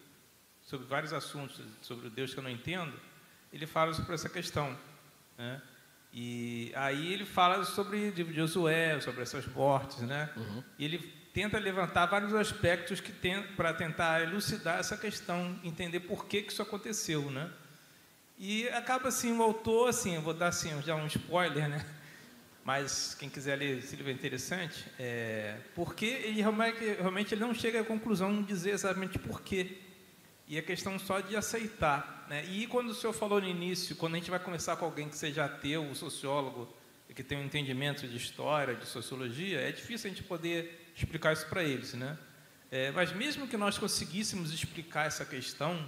sobre vários assuntos sobre o Deus que eu não entendo, ele fala sobre essa questão, né? E aí ele fala sobre o Josué, sobre essas mortes, né? Uhum. E ele tenta levantar vários aspectos que tem para tentar elucidar essa questão, entender por que, que isso aconteceu, né? E acaba assim, o autor, assim, eu vou dar assim, já um spoiler, né? Mas quem quiser ler esse livro é interessante, é, porque ele realmente, realmente ele não chega à conclusão de dizer exatamente por quê. E a questão só de aceitar. Né? E quando o senhor falou no início, quando a gente vai conversar com alguém que seja ateu, sociólogo, que tem um entendimento de história, de sociologia, é difícil a gente poder explicar isso para eles. Né? É, mas mesmo que nós conseguíssemos explicar essa questão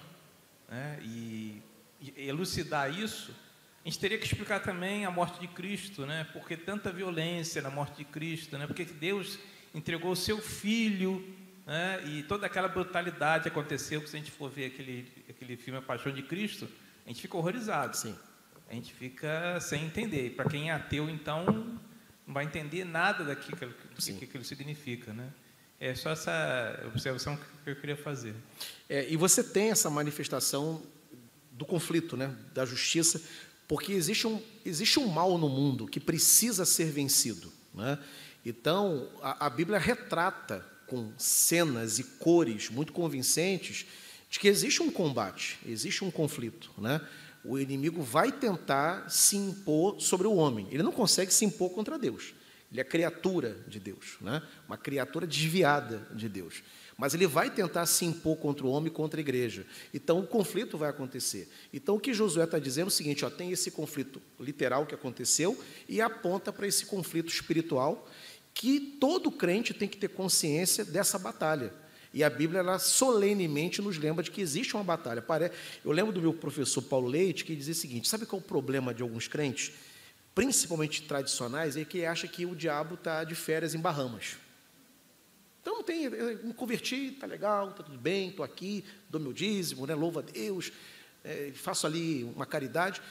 né, e, e elucidar isso, a gente teria que explicar também a morte de Cristo, né? Por que tanta violência na morte de Cristo, né? Porque Deus entregou o seu filho, né? E toda aquela brutalidade aconteceu, se a gente for ver aquele aquele filme A Paixão de Cristo, a gente fica horrorizado. Sim. A gente fica sem entender. Para quem é ateu, então, não vai entender nada daquilo que, que aquilo significa, né? É só essa observação que eu queria fazer. É, e você tem essa manifestação do conflito, né, da justiça, porque existe um, existe um mal no mundo que precisa ser vencido. Né? Então, a, a Bíblia retrata com cenas e cores muito convincentes de que existe um combate, existe um conflito. Né? O inimigo vai tentar se impor sobre o homem. Ele não consegue se impor contra Deus. Ele é criatura de Deus, né? uma criatura desviada de Deus mas ele vai tentar se impor contra o homem e contra a igreja. Então o conflito vai acontecer. Então o que Josué está dizendo é o seguinte: ó, tem esse conflito literal que aconteceu e aponta para esse conflito espiritual que todo crente tem que ter consciência dessa batalha. E a Bíblia, ela solenemente nos lembra de que existe uma batalha. Eu lembro do meu professor Paulo Leite, que dizia o seguinte: sabe qual é o problema de alguns crentes, principalmente tradicionais, é que acha que o diabo está de férias em Bahamas. Então não tem, eu me converti, está legal, está tudo bem, estou aqui, dou meu dízimo, né, louvo a Deus, é, faço ali uma caridade.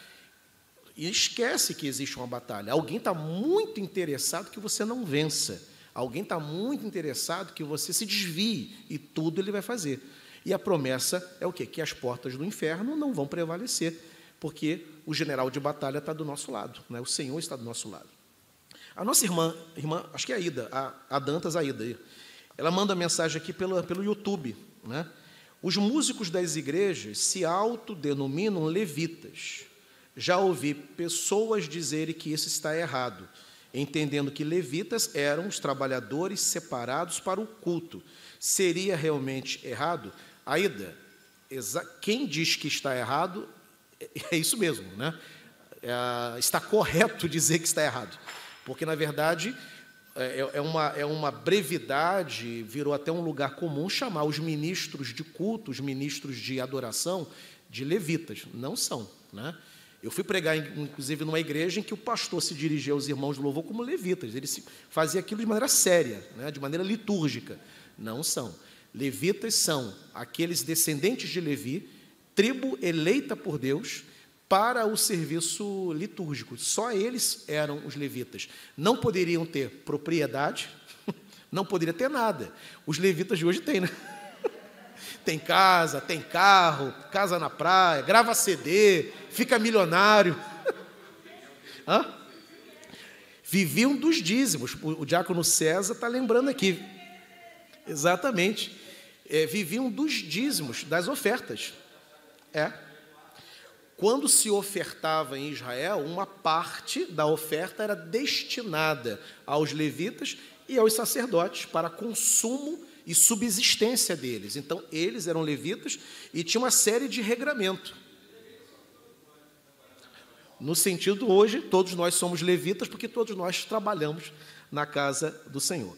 E esquece que existe uma batalha. Alguém está muito interessado que você não vença. Alguém está muito interessado que você se desvie e tudo ele vai fazer. E a promessa é o quê? Que as portas do inferno não vão prevalecer, porque o general de batalha está do nosso lado, né? o Senhor está do nosso lado. A nossa irmã, irmã acho que é a Ida, a, a Dantas Aida, ela manda mensagem aqui pelo, pelo YouTube. Né? Os músicos das igrejas se autodenominam levitas. Já ouvi pessoas dizerem que isso está errado, entendendo que levitas eram os trabalhadores separados para o culto. Seria realmente errado? Aida, quem diz que está errado, é isso mesmo, né? É, está correto dizer que está errado, porque na verdade é, é, uma, é uma brevidade, virou até um lugar comum chamar os ministros de culto, os ministros de adoração, de levitas. Não são, né? Eu fui pregar, inclusive, numa igreja em que o pastor se dirigia aos irmãos do louvor como levitas. Ele fazia aquilo de maneira séria, né? de maneira litúrgica. Não são. Levitas são aqueles descendentes de Levi, tribo eleita por Deus para o serviço litúrgico. Só eles eram os levitas. Não poderiam ter propriedade, não poderia ter nada. Os levitas de hoje têm, né? Tem casa, tem carro, casa na praia, grava CD, fica milionário. Hã? Viviam dos dízimos. O diácono César está lembrando aqui. Exatamente. É, viviam dos dízimos, das ofertas. É. Quando se ofertava em Israel, uma parte da oferta era destinada aos levitas e aos sacerdotes para consumo e subsistência deles. Então, eles eram levitas e tinha uma série de regramento. No sentido hoje, todos nós somos levitas porque todos nós trabalhamos na casa do Senhor.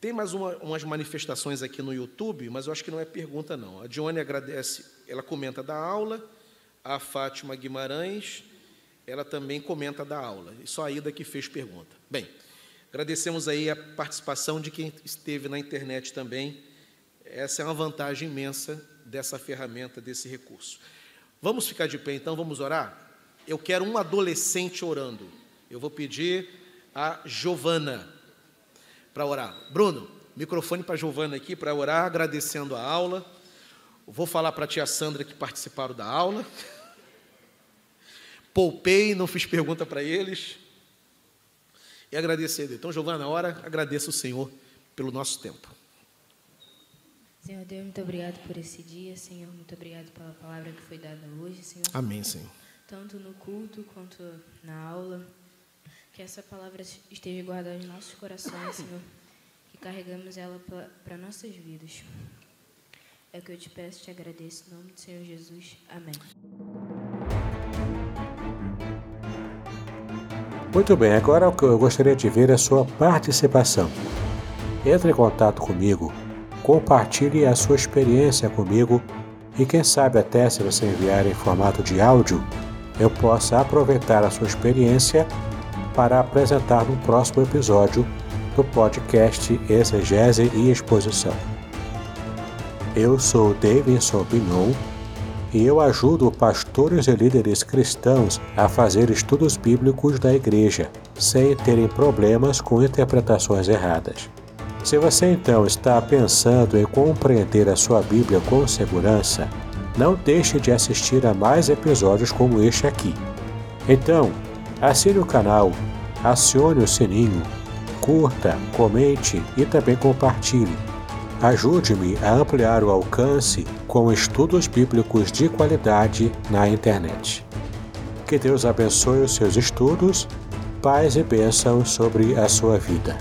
Tem mais uma, umas manifestações aqui no YouTube, mas eu acho que não é pergunta não. A Dione agradece, ela comenta da aula, a Fátima Guimarães, ela também comenta da aula. E só a Ida que fez pergunta. Bem, agradecemos aí a participação de quem esteve na internet também. Essa é uma vantagem imensa dessa ferramenta, desse recurso. Vamos ficar de pé então, vamos orar? eu quero um adolescente orando. Eu vou pedir a Giovana para orar. Bruno, microfone para a Giovana aqui para orar, agradecendo a aula. Vou falar para a tia Sandra que participaram da aula. Poupei, não fiz pergunta para eles. E agradecer. Então, Giovana, na hora, agradeço o Senhor pelo nosso tempo. Senhor Deus, muito obrigado por esse dia, Senhor. Muito obrigado pela palavra que foi dada hoje, Senhor. Amém, Senhor tanto no culto quanto na aula. Que essa palavra esteja guardada em nossos corações, Senhor, que carregamos ela para nossas vidas. É o que eu te peço, te agradeço, em nome do Senhor Jesus. Amém. Muito bem, agora eu gostaria de ver a sua participação. Entre em contato comigo, compartilhe a sua experiência comigo e quem sabe até se você enviar em formato de áudio, eu possa aproveitar a sua experiência para apresentar no próximo episódio do podcast Exegese e Exposição. Eu sou Davidson Binon e eu ajudo pastores e líderes cristãos a fazer estudos bíblicos da igreja, sem terem problemas com interpretações erradas. Se você então está pensando em compreender a sua Bíblia com segurança, não deixe de assistir a mais episódios como este aqui. Então, assine o canal, acione o sininho, curta, comente e também compartilhe. Ajude-me a ampliar o alcance com estudos bíblicos de qualidade na internet. Que Deus abençoe os seus estudos, paz e bênçãos sobre a sua vida.